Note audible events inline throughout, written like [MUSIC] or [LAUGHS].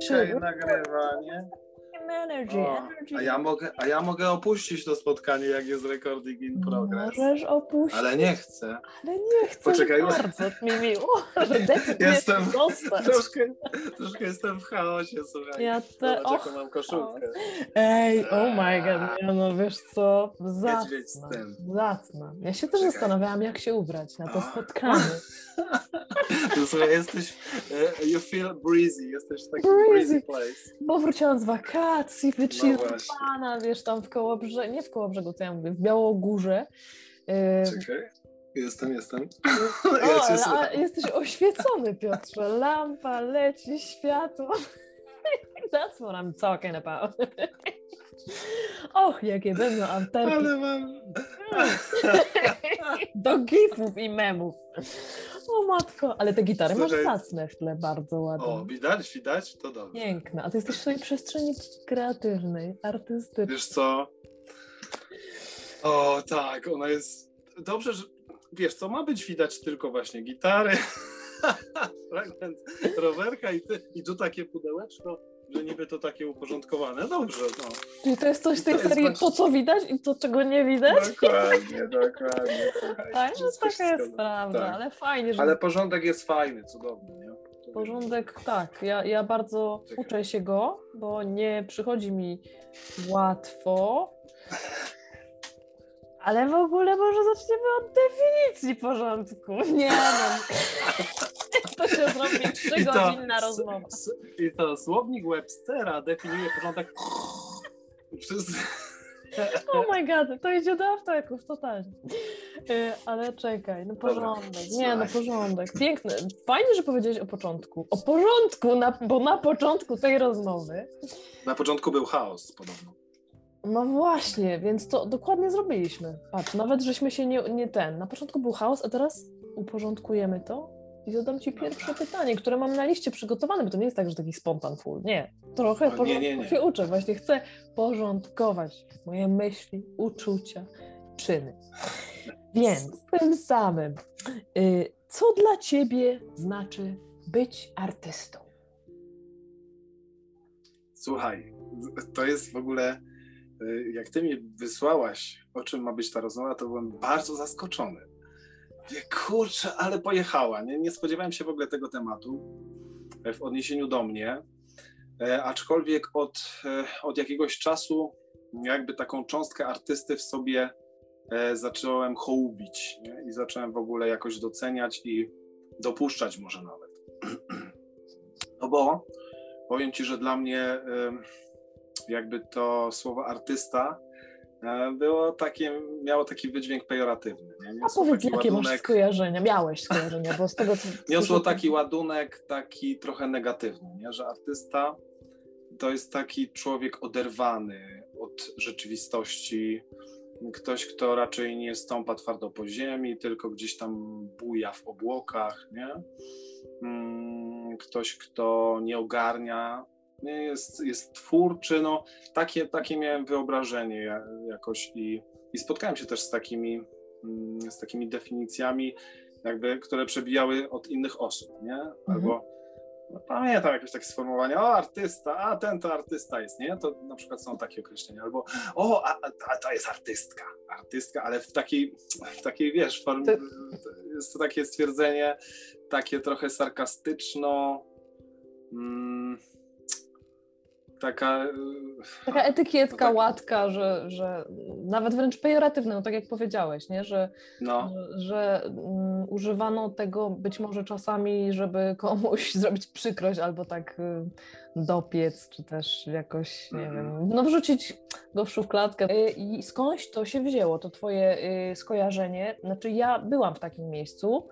Dzisiaj nagrywanie. Energy, O, energy. a, ja mogę, a ja mogę opuścić to spotkanie, jak jest recording in progress. Możesz opuścić, ale, Ale nie chcę. nie chcę Poczekaj. bardzo mi miło, że [LAUGHS] Jestem- zostać. Troszkę, troszkę jestem w chaosie, słuchaj. Ja te... Zobacz, Och, jaką mam koszulkę. ej, oh my god, nie, no wiesz co, zacna, zacna. Ja się też Czekaj. zastanawiałam, jak się ubrać na to spotkanie. [LAUGHS] Słuchaj, jesteś, e, you feel breezy, jesteś w takim Breezy. breezy place. Bo wróciłam z wakacji, No wychillowana, wiesz, tam w Kołobrzegu, nie w Kołobrzegu, co ja mówię, w Białogórze. Yy, Czekaj, jestem, jestem. [LAUGHS] [LAUGHS] O, Ja jesteś oświecony, Piotrze. Lampa leci, światło. [LAUGHS] That's what I'm talking about. Och, jakie będą antenki Ale mam... do gifów i memów. O matko, ale te gitary masz Słuchaj. zacne w tle, bardzo ładne. O, widać, widać? To dobrze. Piękne. A ty jesteś w swojej przestrzeni kreatywnej, artystycznej. Wiesz co? O, tak, ona jest. Dobrze, że. Wiesz co, ma być widać tylko właśnie gitary, [LAUGHS] fragment rowerka i, ty, i tu takie pudełeczko, że niby to takie uporządkowane. Dobrze, no. Czyli to jest coś w tej serii, właśnie- to co widać i to czego nie widać? Dokładnie, dokładnie. [LAUGHS] Tak, no wszystko taka jest prawda, Tak. ale fajnie, że Ale porządek jest fajny, cudowny, nie? To Porządek, tak. Ja, ja bardzo Czekaj. uczę się go, bo nie przychodzi mi łatwo. [LAUGHS] Ale w ogóle może zaczniemy od definicji porządku. [LAUGHS] Nie no. To się zrobi trzygodzinna rozmowa. I to słownik Webstera definiuje porządek przez. Oh my god, to idzie do apteków, totalnie. Y, Ale czekaj, no porządek. Nie, no porządek. Piękne. Fajnie, że powiedziałeś o początku. O porządku, na, bo na początku tej rozmowy Na początku był chaos, podobno. No właśnie, więc to dokładnie zrobiliśmy. Patrz, nawet żeśmy się nie, nie ten. Na początku był chaos, a teraz uporządkujemy to i zadam ci pierwsze pytanie, które mam na liście przygotowane, bo to nie jest tak, że taki spontan full. Nie. Trochę O, nie, nie, nie. się uczę. Właśnie chcę porządkować moje myśli, uczucia, czyny. Więc tym samym, y, co dla ciebie znaczy być artystą? Słuchaj, to jest w ogóle, y, jak ty mi wysłałaś, o czym ma być ta rozmowa, to byłem bardzo zaskoczony. Kurczę, ale pojechała. Nie, nie spodziewałem się w ogóle tego tematu w odniesieniu do mnie, E, aczkolwiek od, e, od jakiegoś czasu jakby taką cząstkę artysty w sobie e, zacząłem hołubić nie? i zacząłem w ogóle jakoś doceniać i dopuszczać może nawet. [CLEARS THROAT] No bo powiem ci, że dla mnie jakby to słowo artysta było takie, miało taki wydźwięk pejoratywny. Nie? A powiedz, jakie masz ładunek, skojarzenia? Miałeś skojarzenia, bo z tego co... [LAUGHS] niosło taki ładunek, taki trochę negatywny, nie? że artysta to jest taki człowiek oderwany od rzeczywistości, ktoś, kto raczej nie stąpa twardo po ziemi, tylko gdzieś tam buja w obłokach, nie? Mm, Ktoś, kto nie ogarnia? Jest, jest twórczy, no takie, takie miałem wyobrażenie ja- jakoś i, i spotkałem się też z takimi, mm, z takimi definicjami, jakby, które przebijały od innych osób, nie? Albo no, pamiętam jakieś takie sformułowanie, o artysta, a ten to artysta jest, nie? To na przykład są takie określenia, albo o, a, a, to jest artystka, artystka, ale w takiej, w takiej wiesz, form, To- jest to takie stwierdzenie, takie trochę sarkastyczno, mm, taka... y, Taka [LAUGHS] etykietka, tak. łatka, że, że nawet wręcz pejoratywna, no tak jak powiedziałeś, nie? Że, No, że, że mm, używano tego być może czasami, żeby komuś [LAUGHS] zrobić przykrość albo tak y, dopiec, czy też jakoś, nie Mhm. wiem, no wrzucić go w szufladkę. Y, I skądś to się wzięło, to twoje y, skojarzenie? Znaczy ja byłam w takim miejscu,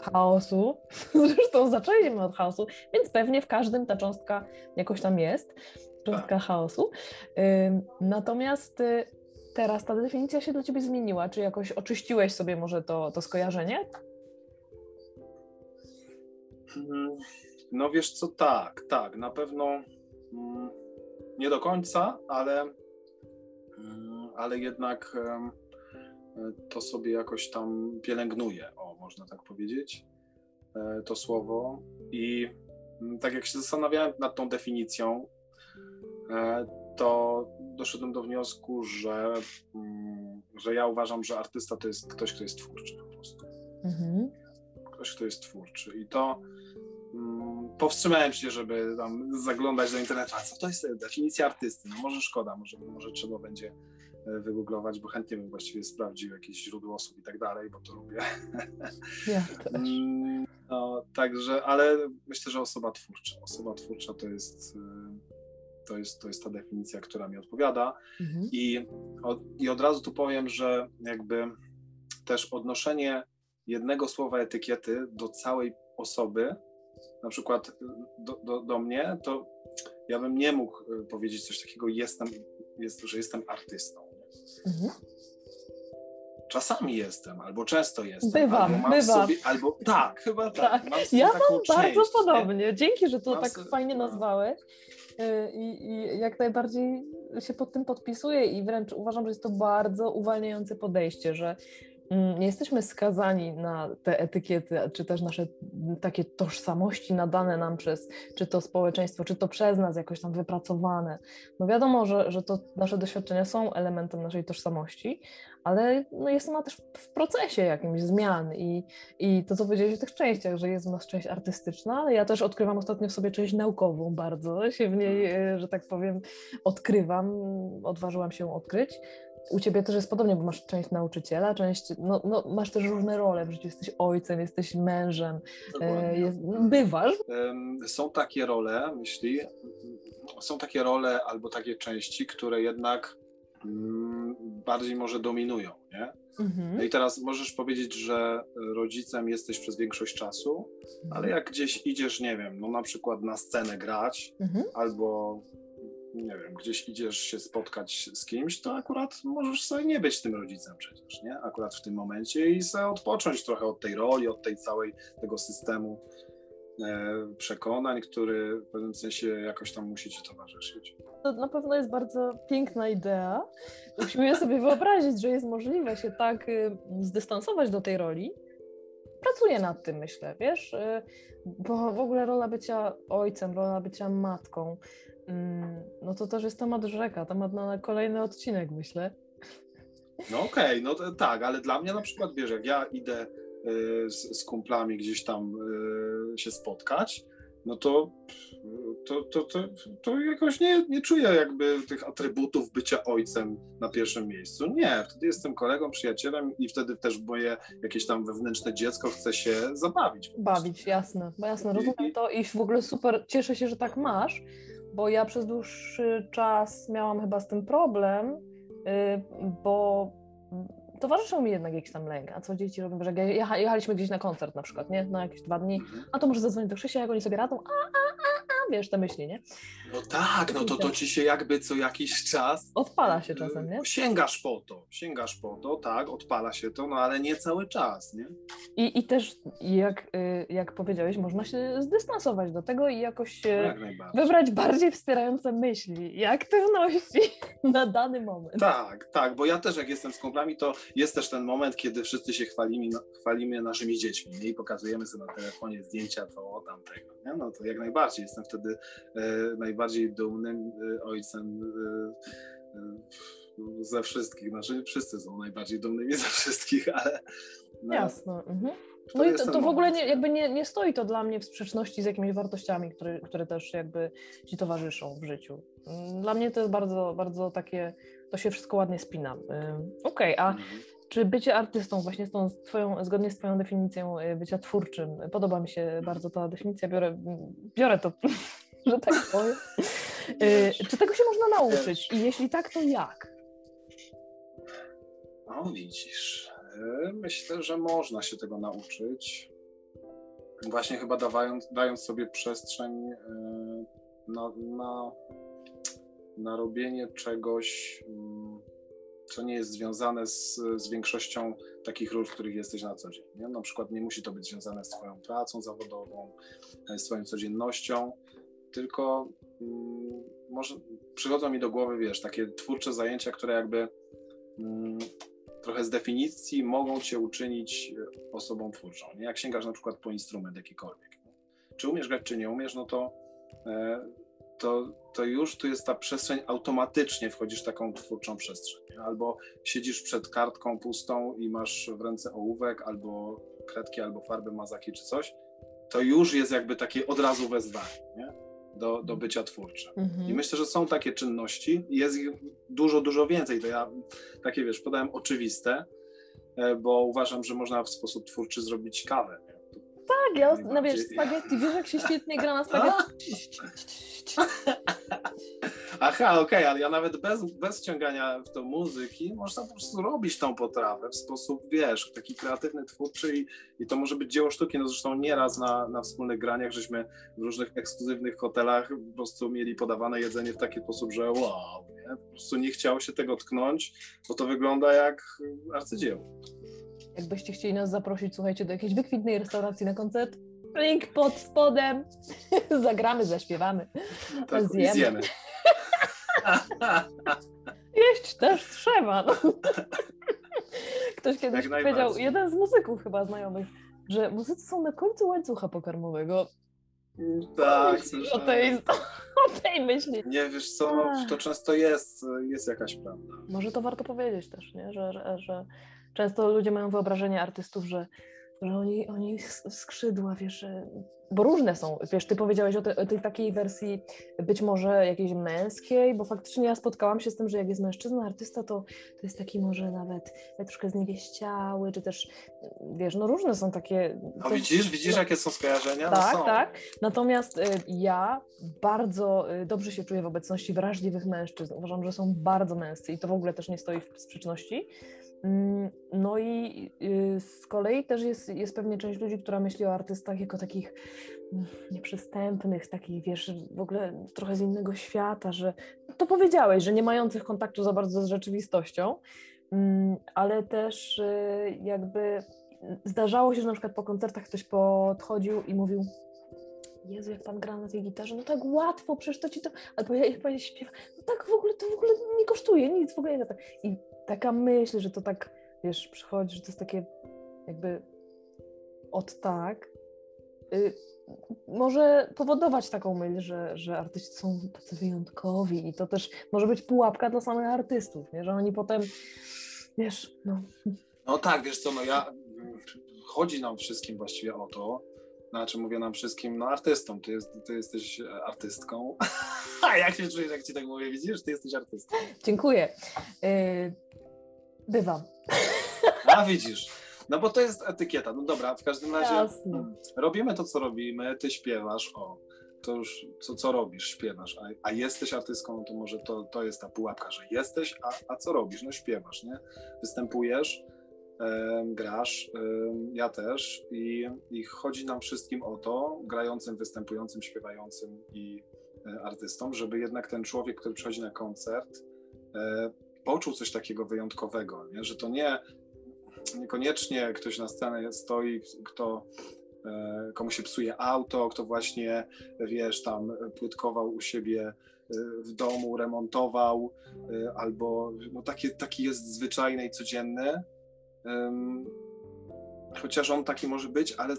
chaosu. [LAUGHS] Zresztą zaczęliśmy od chaosu, więc pewnie w każdym ta cząstka jakoś tam jest. Cząstka Tak. chaosu. Natomiast y, teraz ta definicja się dla ciebie zmieniła. Czy jakoś oczyściłeś sobie może to, to skojarzenie? Mm, No wiesz co, tak, tak, na pewno mm, nie do końca, ale, mm, ale jednak to sobie jakoś tam pielęgnuję, o można tak powiedzieć. e, to słowo i mm, tak jak się zastanawiałem nad tą definicją, e, to doszedłem do wniosku, że, mm, że ja uważam, że artysta to jest ktoś, kto jest twórczy po prostu. Mhm. Ktoś, kto jest twórczy. I to mm, powstrzymałem się, żeby tam zaglądać do internetu. A co to jest definicja artysty? No może szkoda, może, może trzeba będzie e, wygooglować, bo chętnie bym właściwie sprawdził jakieś źródło osób i tak dalej, bo to lubię. Ja [LAUGHS] też. Mm, no, także, ale myślę, że osoba twórcza. Osoba twórcza to jest e, to jest, to jest ta definicja, która mi odpowiada. Mhm. I, od, I od razu tu powiem, że jakby też odnoszenie jednego słowa etykiety do całej osoby, na przykład do, do, do mnie, to ja bym nie mógł powiedzieć coś takiego, jestem, jest, że jestem artystą. Mhm. Czasami jestem, albo często jestem. Bywam, albo bywam. Sobie, albo tak, chyba tak. tak. Mam ja mam bardzo część, podobnie. Nie? Dzięki, że to mam tak sobie, fajnie no. nazwałeś. Y, I, I, jak najbardziej się pod tym podpisuję i wręcz uważam, że jest to bardzo uwalniające podejście, że nie jesteśmy skazani na te etykiety, czy też nasze takie tożsamości nadane nam przez czy to społeczeństwo, czy to przez nas jakoś tam wypracowane. No wiadomo, że, że to nasze doświadczenia są elementem naszej tożsamości, ale no jest ona też w procesie jakimś zmian i, i to, co powiedziałeś o tych częściach, że jest u nas część artystyczna, ale ja też odkrywam ostatnio w sobie część naukową bardzo, się w niej, e, że tak powiem, odkrywam, odważyłam się odkryć. U ciebie też jest podobnie, bo masz część nauczyciela, część, no, no masz też różne role w życiu, jesteś ojcem, jesteś mężem, e, jest, bywasz. Są takie role, myśli, są takie role albo takie części, które jednak Mm, bardziej może dominują, nie? Mhm. No i teraz możesz powiedzieć, że rodzicem jesteś przez większość czasu, mhm. ale jak gdzieś idziesz, nie wiem, no na przykład na scenę grać, mhm. albo nie wiem, gdzieś idziesz się spotkać z kimś, to akurat możesz sobie nie być tym rodzicem przecież, nie? Akurat w tym momencie i sobie odpocząć trochę od tej roli, od tej całej, tego systemu E, przekonań, który w pewnym sensie jakoś tam musi ci towarzyszyć. To na pewno jest bardzo piękna idea. Musimy sobie wyobrazić, że jest możliwe się tak y, zdystansować do tej roli. Pracuję nad tym, myślę, wiesz, y, bo w ogóle rola bycia ojcem, rola bycia matką, no to też jest temat rzeka, temat na kolejny odcinek, myślę. No okej, okay, no to, tak, ale dla mnie na przykład, wiesz, jak ja idę Y, z, z kumplami gdzieś tam y, się spotkać, no to, to, to, to, to jakoś nie, nie czuję jakby tych atrybutów bycia ojcem na pierwszym miejscu. Nie, wtedy jestem kolegą, przyjacielem i wtedy też moje jakieś tam wewnętrzne dziecko chce się zabawić. Bawić, jasne, bo jasne, rozumiem to i w ogóle super, cieszę się, że tak masz, bo ja przez dłuższy czas miałam chyba z tym problem, y, bo towarzyszył mi jednak jakiś tam lęk. A co dzieci robią? Że jechaliśmy gdzieś na koncert na przykład, nie? Na jakieś dwa dni, mhm. a to może zadzwonić do Krzysia, jak oni sobie radzą, a, a, a, wiesz, te myśli, nie? No tak, no to to ci się jakby co jakiś czas... Odpala się czasem, nie? Sięgasz po to, sięgasz po to, tak, odpala się to, no ale nie cały czas, nie? I, i też, jak, y, jak powiedziałeś, można się zdystansować do tego i jakoś jak wybrać bardziej wspierające myśli i aktywności [LAUGHS] na dany moment. Tak, tak, bo ja też jak jestem z kumplami, to jest też ten moment, kiedy wszyscy się chwalimy, chwalimy naszymi dziećmi nie? i pokazujemy sobie na telefonie zdjęcia to tamtego. Nie? No to jak najbardziej. Jestem wtedy e, najbardziej dumnym e, ojcem e, ze wszystkich. Znaczy wszyscy są najbardziej dumnymi [LAUGHS] ze wszystkich, ale... No, Jasne. Mhm. No i to, to w ogóle nie, jakby nie, nie stoi to dla mnie w sprzeczności z jakimiś wartościami, które, które też jakby ci towarzyszą w życiu. Dla mnie to jest bardzo, bardzo takie to się wszystko ładnie spina. Okej, okay, a mhm. Czy bycie artystą, właśnie z tą twoją, zgodnie z Twoją definicją y, bycia twórczym, podoba mi się bardzo ta definicja, biorę, biorę to, [LAUGHS] że tak powiem. Y, czy tego się można nauczyć? I jeśli tak, to jak? No widzisz, y, myślę, że można się tego nauczyć. Właśnie chyba dawając, dając sobie przestrzeń na, na na robienie czegoś, mm, co nie jest związane z, z większością takich ról, w których jesteś na co dzień. Nie? Na przykład nie musi to być związane z Twoją pracą zawodową, e, z Twoją codziennością, tylko mm, może przychodzą mi do głowy, wiesz, takie twórcze zajęcia, które jakby mm, trochę z definicji mogą cię uczynić osobą twórczą. Nie? Jak sięgasz na przykład po instrument jakikolwiek. Czy umiesz grać, czy nie umiesz, no to, e, to, to już tu jest ta przestrzeń, automatycznie wchodzisz w taką twórczą przestrzeń. Albo siedzisz przed kartką pustą i masz w ręce ołówek, albo kredki, albo farby, mazaki, czy coś, to już jest jakby takie od razu wezwanie. Nie? do, do bycia twórczym. Mhm. I myślę, że są takie czynności, jest ich dużo, dużo więcej. To ja takie, wiesz, podałem oczywiste, e, bo uważam, że można w sposób twórczy zrobić kawę. Ja, no wiesz, spaghetti, wiesz jak się świetnie gra na spaghetti? Aha, okej, okay, ale ja nawet bez, bez wciągania w to muzyki można po prostu robić tą potrawę w sposób, wiesz, taki kreatywny, twórczy i, i to może być dzieło sztuki. No zresztą nieraz na, na wspólnych graniach żeśmy w różnych ekskluzywnych hotelach po prostu mieli podawane jedzenie w taki sposób, że wow, nie? Po prostu nie chciało się tego tknąć, bo to wygląda jak arcydzieło. Jakbyście chcieli nas zaprosić, słuchajcie, do jakiejś wykwintnej restauracji na koncert, link pod spodem, [LAUGHS] zagramy, zaśpiewamy, tak, zjemy. zjemy. [LAUGHS] Jeść też trzeba. No. [LAUGHS] Ktoś kiedyś powiedział, jeden z muzyków chyba znajomych, że muzycy są na końcu łańcucha pokarmowego. Tak, o tej, o tej myśli. Nie, wiesz co, no, to często jest, jest jakaś prawda. Może to warto powiedzieć też, nie? Że, że często ludzie mają wyobrażenie artystów, że że oni, oni skrzydła, wiesz, bo różne są. Wiesz, ty powiedziałeś o, te, o, tej takiej wersji być może jakiejś męskiej, bo faktycznie ja spotkałam się z tym, że jak jest mężczyzna, artysta, to, to jest taki może nawet troszkę zniewieściały, czy też, wiesz, no różne są takie... No widzisz, widzisz no, jakie są skojarzenia? No tak, no tak. Natomiast y, ja bardzo y, dobrze się czuję w obecności wrażliwych mężczyzn. Uważam, że są bardzo męscy i to w ogóle też nie stoi w sprzeczności. Mm, no i y, z kolei też jest, jest pewnie część ludzi, która myśli o artystach jako takich mm, nieprzystępnych, takich, wiesz, w ogóle trochę z innego świata, że to powiedziałeś, że nie mających kontaktu za bardzo z rzeczywistością, mm, ale też y, jakby zdarzało się, że na przykład po koncertach ktoś podchodził i mówił Jezu, jak pan gra na tej gitarze, no tak łatwo, przecież to ci to, albo jak pani śpiewa, no tak w ogóle, to w ogóle nie kosztuje, nic w ogóle nie I taka myśl, że to tak, wiesz, przychodzi, że to jest takie jakby od tak, y, może powodować taką myśl, że, że artyści są tacy wyjątkowi i to też może być pułapka dla samych artystów, nie? że oni potem, wiesz, no... No tak, wiesz co, no ja, chodzi nam wszystkim właściwie o to, znaczy mówię nam wszystkim, no artystom, ty, jest, ty jesteś artystką. [LAUGHS] A jak się czujesz, jak ci tak mówię, widzisz, ty jesteś artystką. Dziękuję. Yy, bywam. A widzisz. No bo to jest etykieta. No dobra, w każdym razie Jasne. Hmm, robimy to, co robimy, ty śpiewasz, o, to już co, co robisz, śpiewasz, a, a jesteś artystką, no to może to, to jest ta pułapka, że jesteś, a, a co robisz? No śpiewasz, nie? Występujesz, grasz, ja też i, i chodzi nam wszystkim o to, grającym, występującym, śpiewającym i e, artystom, żeby jednak ten człowiek, który przychodzi na koncert, e, poczuł coś takiego wyjątkowego, nie? że to nie niekoniecznie ktoś na scenie stoi, kto e, komu się psuje auto, kto właśnie, wiesz, tam płytkował u siebie w domu, remontował, albo no taki, taki jest zwyczajny i codzienny, chociaż on taki może być, ale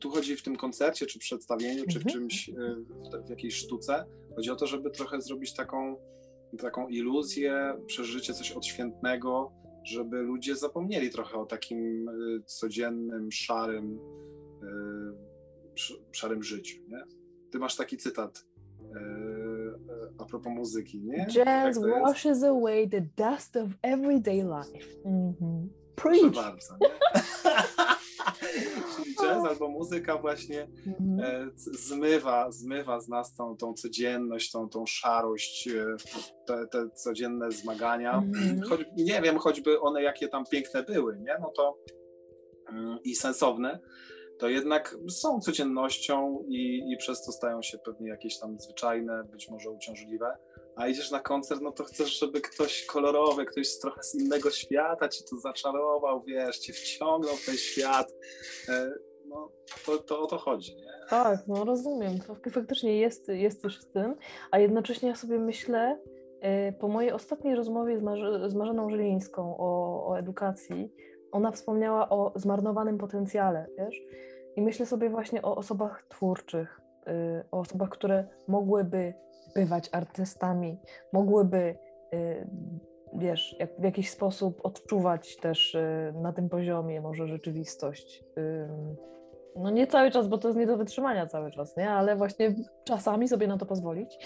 tu chodzi w tym koncercie, czy przedstawieniu, czy w mhm. czymś, e, w jakiejś sztuce, chodzi o to, żeby trochę zrobić taką, taką iluzję, przeżycie coś odświętnego, żeby ludzie zapomnieli trochę o takim e, codziennym, szarym, e, szarym życiu, nie? Ty masz taki cytat a propos muzyki, nie? Jazz washes away the dust of everyday life. Mm -hmm. Preach. Bardzo. Czyli [LAUGHS] jazz albo muzyka właśnie mm -hmm. zmywa, zmywa z nas tą, tą codzienność, tą, tą szarość, e, te, te codzienne zmagania. -hmm. Choć, nie wiem, choćby one jakie tam piękne były, nie? No to mm, i sensowne, to jednak są codziennością i, i przez to stają się pewnie jakieś tam zwyczajne, być może uciążliwe a idziesz na koncert, no to chcesz, żeby ktoś kolorowy, ktoś z trochę z innego świata ci to zaczarował, wiesz, cię wciągnął w ten świat. E, no, to, to o to chodzi, nie? Tak, no rozumiem. Faktycznie jest, jest coś w tym, a jednocześnie ja sobie myślę, y, po mojej ostatniej rozmowie z, Marzy, z Marzeną Żylińską o, o edukacji, ona wspomniała o zmarnowanym potencjale, wiesz? I myślę sobie właśnie o osobach twórczych, y, o osobach, które mogłyby bywać artystami, mogłyby, wiesz, jak, w jakiś sposób odczuwać też na tym poziomie może rzeczywistość no nie cały czas, bo to jest nie do wytrzymania cały czas, nie? Ale właśnie czasami sobie na to pozwolić.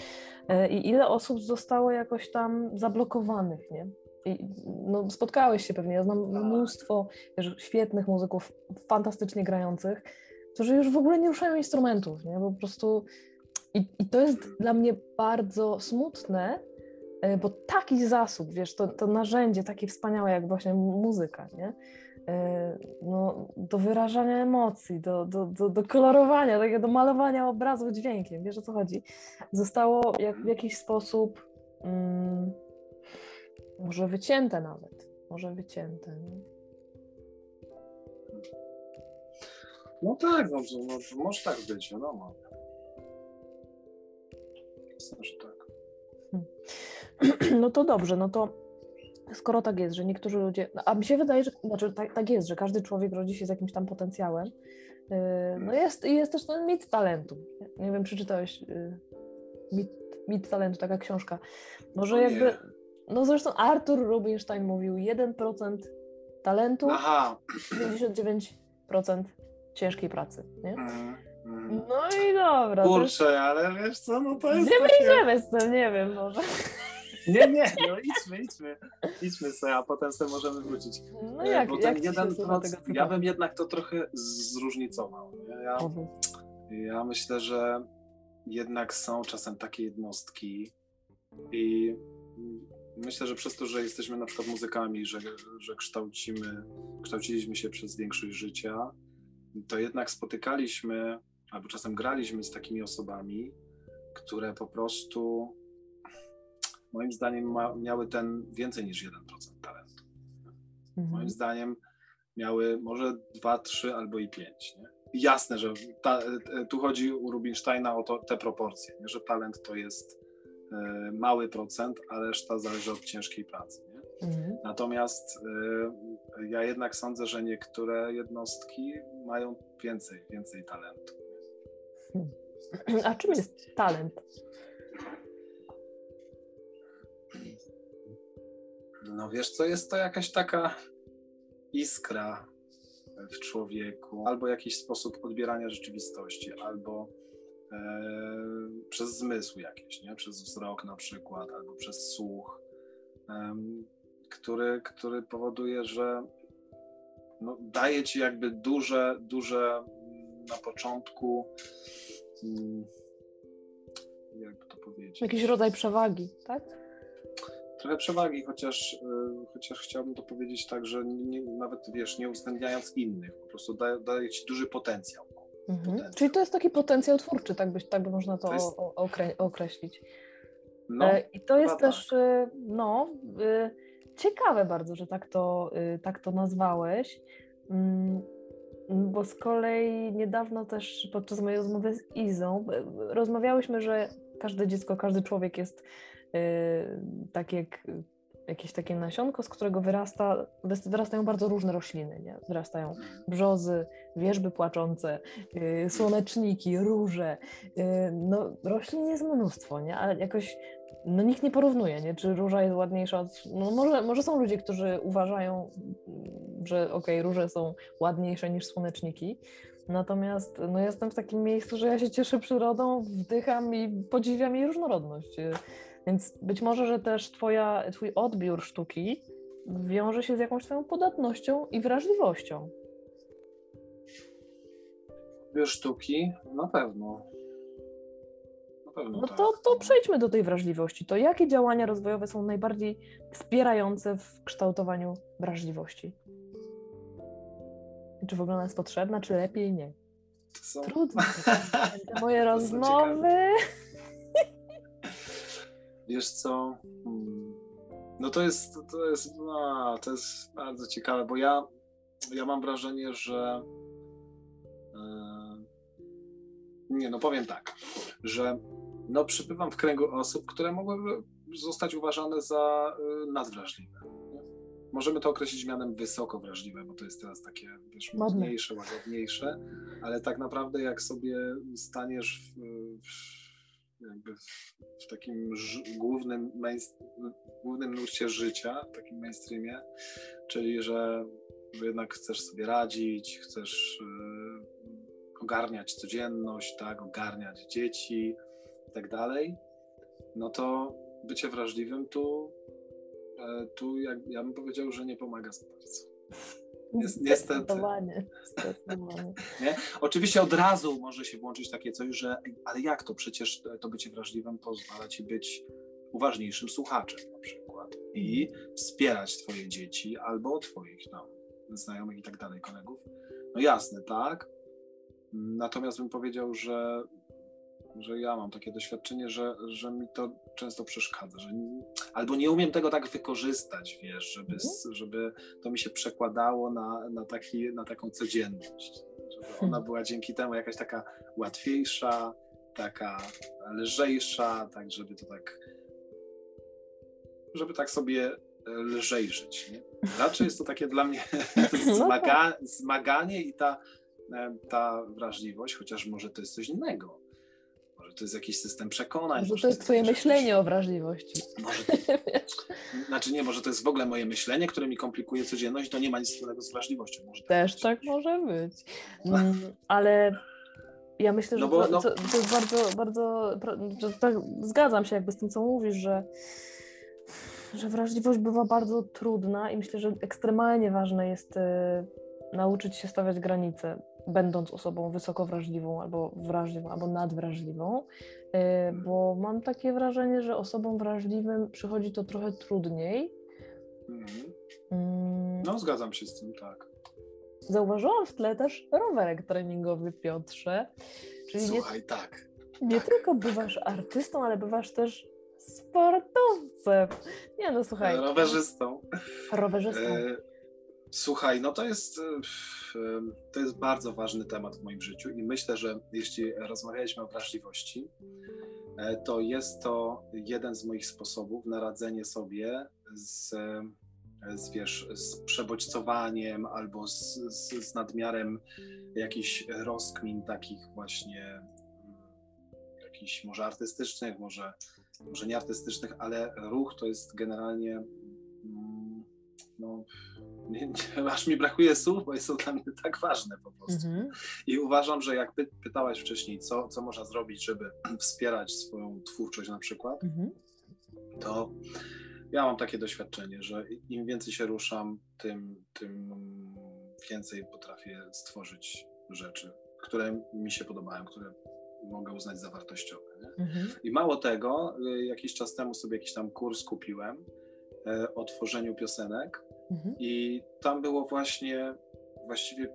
E, I ile osób zostało jakoś tam zablokowanych, nie? I, no, spotkałeś się pewnie, ja znam tak. mnóstwo wiesz, świetnych muzyków, fantastycznie grających, którzy już w ogóle nie ruszają instrumentów, nie? Po prostu i, i to jest dla mnie bardzo smutne, e, bo taki zasób, wiesz, to, to narzędzie takie wspaniałe jak właśnie muzyka, nie? E, no, do wyrażania emocji, do, do, do, do kolorowania, do malowania obrazów dźwiękiem, wiesz o co chodzi, zostało jak, w jakiś sposób mm, może wycięte nawet, może wycięte. Nie? No tak, no, no, może tak być, wiadomo. Jasne, że tak. [CLEARS THROAT] No to dobrze, no to skoro tak jest, że niektórzy ludzie, no, a mi się wydaje, że znaczy, tak, tak jest, że każdy człowiek rodzi się z jakimś tam potencjałem, yy, no jest, jest też ten mit talentu. Nie wiem, przeczytałeś yy, mit, mit talentu, taka książka. Może no jakby, no zresztą Artur Rubinstein mówił 1% talentu, Aha. 99% ciężkiej pracy, nie? Mhm. No i dobra. Kurczę, ale wiesz co, no to jest my takie... idziemy z tym, nie wiem może. Nie, nie, no idźmy, idźmy. Idźmy sobie, a potem sobie możemy wrócić. No jak, Bo ten jak jeden proc, ja bym jednak to trochę zróżnicował. Ja, ja myślę, że jednak są czasem takie jednostki i myślę, że przez to, że jesteśmy na przykład muzykami, że, że kształcimy, kształciliśmy się przez większość życia, to jednak spotykaliśmy albo czasem graliśmy z takimi osobami, które po prostu moim zdaniem ma, miały ten więcej niż 1% talentu. Mhm. Moim zdaniem miały może 2, 3 albo i 5. Nie? jasne, że ta, tu chodzi u Rubinsteina o to, te proporcje, nie? że talent to jest e, mały procent, a reszta zależy od ciężkiej pracy. Mhm. Natomiast e, ja jednak sądzę, że niektóre jednostki mają więcej, więcej talentu. [CLEARS THROAT] A czym jest talent? No wiesz co, jest to jakaś taka iskra w człowieku, albo jakiś sposób odbierania rzeczywistości, albo e, przez zmysł jakiś, nie? przez wzrok na przykład, albo przez słuch, e, który, który powoduje, że no, daje ci jakby duże, duże na początku mm, jak to powiedzieć? Jakiś rodzaj przewagi, tak? trochę przewagi, chociaż, y, chociaż chciałbym to powiedzieć tak, że nie, nawet wiesz, nie uwzględniając innych, po prostu daje, daje ci duży potencjał. Mhm. potencjał. Czyli to jest taki potencjał twórczy, tak by, tak by można to, to jest... okre określić. No, e, I to jest też tak. no, y, ciekawe bardzo, że tak to, y, tak to nazwałeś. Bo z kolei niedawno też podczas mojej rozmowy z Izą rozmawiałyśmy, że każde dziecko, każdy człowiek jest Y, tak jak jakieś takie nasionko, z którego wyrasta, wyrastają bardzo różne rośliny. Nie? Wyrastają brzozy, wierzby płaczące, yy, słoneczniki, róże. Yy, no, roślin jest mnóstwo, nie? ale jakoś no, nikt nie porównuje, nie? czy róża jest ładniejsza od... No, może, może są ludzie, którzy uważają, że okej, okay, róże są ładniejsze niż słoneczniki, Natomiast no, jestem w takim miejscu, że ja się cieszę przyrodą, wdycham i podziwiam jej różnorodność. Więc być może, że też twoja, twój odbiór sztuki wiąże się z jakąś twoją podatnością i wrażliwością. Odbiór sztuki? Na pewno. Pewno no tak. to, to przejdźmy do tej wrażliwości. To jakie działania rozwojowe są najbardziej wspierające w kształtowaniu wrażliwości? Czy w ogóle jest potrzebna, czy lepiej nie? Są... Trudno. Te [LAUGHS] moje rozmowy. Wiesz co? Hmm. No to jest, to jest, no, to jest bardzo ciekawe, bo ja, ja mam wrażenie, że yy, nie, no powiem tak, że no przypływam w kręgu osób, które mogłyby zostać uważane za y, nadwrażliwe. Możemy to określić mianem wysoko wrażliwe, bo to jest teraz takie wiesz, modniejsze, łagodniejsze, ale tak naprawdę jak sobie staniesz w, w w, takim głównym, głównym nurcie życia, w takim mainstreamie, czyli że jednak chcesz sobie radzić, chcesz y, ogarniać codzienność, tak, ogarniać dzieci i tak dalej, no to bycie wrażliwym tu, e, tu jak, ja bym powiedział, że nie pomaga za bardzo. [LAUGHS] Niestety. [LAUGHS] Nie? Oczywiście od razu może się włączyć takie coś, że ale jak to? Przecież to bycie wrażliwym pozwala ci być uważniejszym słuchaczem na przykład i wspierać twoje dzieci albo twoich no, znajomych i tak dalej, kolegów. No jasne, tak. Natomiast bym powiedział, że że ja mam takie doświadczenie, że, że mi to często przeszkadza, że nie, albo nie umiem tego tak wykorzystać, wiesz, żeby, mhm. żeby to mi się przekładało na, na, taki, na taką codzienność, żeby ona hmm. była dzięki temu jakaś taka łatwiejsza, taka lżejsza, tak żeby to tak żeby tak sobie lżej żyć. Nie? Raczej jest to takie dla mnie [LAUGHS] no zmaga, tak. zmaganie i ta, ta wrażliwość, chociaż może to jest coś innego może to jest jakiś system przekonań. Może to jest twoje myślenie o wrażliwości. Może to, znaczy nie, może to jest w ogóle moje myślenie, które mi komplikuje codzienność, to nie ma nic wspólnego z wrażliwością. Może tak Też tak może być. Mm, ale ja myślę, że no bo, to, no... to, to, jest bardzo, bardzo, tak, zgadzam się jakby z tym, co mówisz, że że wrażliwość bywa bardzo trudna i myślę, że ekstremalnie ważne jest y, nauczyć się stawiać granice będąc osobą wysoko wrażliwą albo wrażliwą, albo nadwrażliwą, y, bo mam takie wrażenie, że osobom wrażliwym przychodzi to trochę trudniej. Mhm. Mm. No, zgadzam się z tym, tak. Zauważyłam w tle też rowerek treningowy, Piotrze. Czyli Słuchaj, nie, tak. Nie tak. tylko bywasz artystą, ale bywasz też sportowcem. Nie no, słuchaj. Rowerzystą. Rowerzystą. E, słuchaj, no to jest to jest bardzo ważny temat w moim życiu i myślę, że jeśli rozmawialiśmy o wrażliwości, e, to jest to jeden z moich sposobów na radzenie sobie z, z, wiesz, z przebodźcowaniem albo z, z, z nadmiarem jakichś rozkmin takich właśnie mm, jakichś może artystycznych, może, może nieartystycznych, ale ruch to jest generalnie mm, no, nie, nie, aż mi brakuje słów, bo są dla mnie tak ważne po prostu. Mm -hmm. I uważam, że jak py, pytałaś wcześniej, co, co można zrobić, żeby [CLEARS THROAT] wspierać swoją twórczość na przykład, mm -hmm. to ja mam takie doświadczenie, że im więcej się ruszam, tym, tym więcej potrafię stworzyć rzeczy, które mi się podobają, które mogę uznać za wartościowe. Mm -hmm. I mało tego, y, jakiś czas temu sobie jakiś tam kurs kupiłem e, o tworzeniu piosenek Mhm. I tam było właśnie właściwie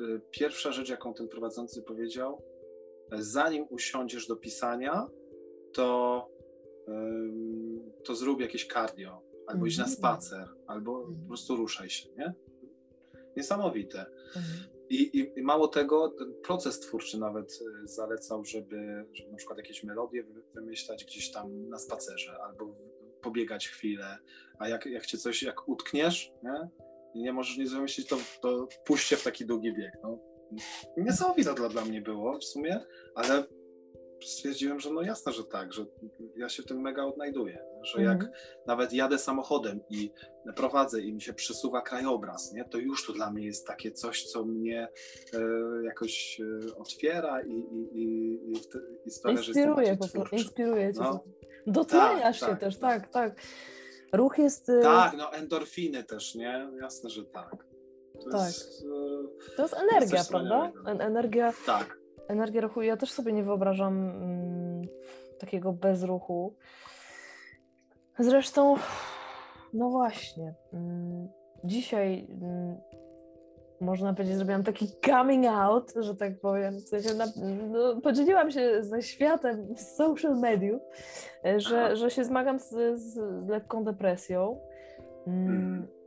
y, pierwsza rzecz, jaką ten prowadzący powiedział, zanim usiądziesz do pisania, to, to zrób jakieś cardio, albo idź na mhm. spacer, albo po mhm. prostu ruszaj się, nie? Niesamowite. I, i, I, mało tego, proces twórczy nawet y, zalecał, żeby, żeby na przykład jakieś melodie wymyślać gdzieś tam na spacerze, albo pobiegać chwilę, a jak, jak cię coś, jak utkniesz, nie? I nie możesz nic wymyślić, to, to puść się w taki długi bieg. No. Niesamowite to dla mnie było w sumie, ale stwierdziłem, że no jasne, że tak, że ja się w tym mega odnajduję, że mm. jak nawet jadę samochodem i prowadzę i mi się przesuwa krajobraz, nie, to już to dla mnie jest takie coś, co mnie e, jakoś e, otwiera i, i, i, i, sprawia, inspiruje, że jestem po Inspiruje cię. No. Dotleniasz tak, się tak, też, tak, tak. Ruch jest... Y, tak, no endorfiny też, nie? Jasne, że tak. To tak. Jest, y, to jest energia, prawda? Energia, tak. Energia ruchu. Ja też sobie nie wyobrażam mm, takiego bezruchu. Zresztą, no właśnie, mm, dzisiaj mm, można powiedzieć, zrobiłam taki coming out, że tak powiem. W sensie na, no, podzieliłam się ze światem social mediów, e, że, że się zmagam z, z lekką depresją. Mm.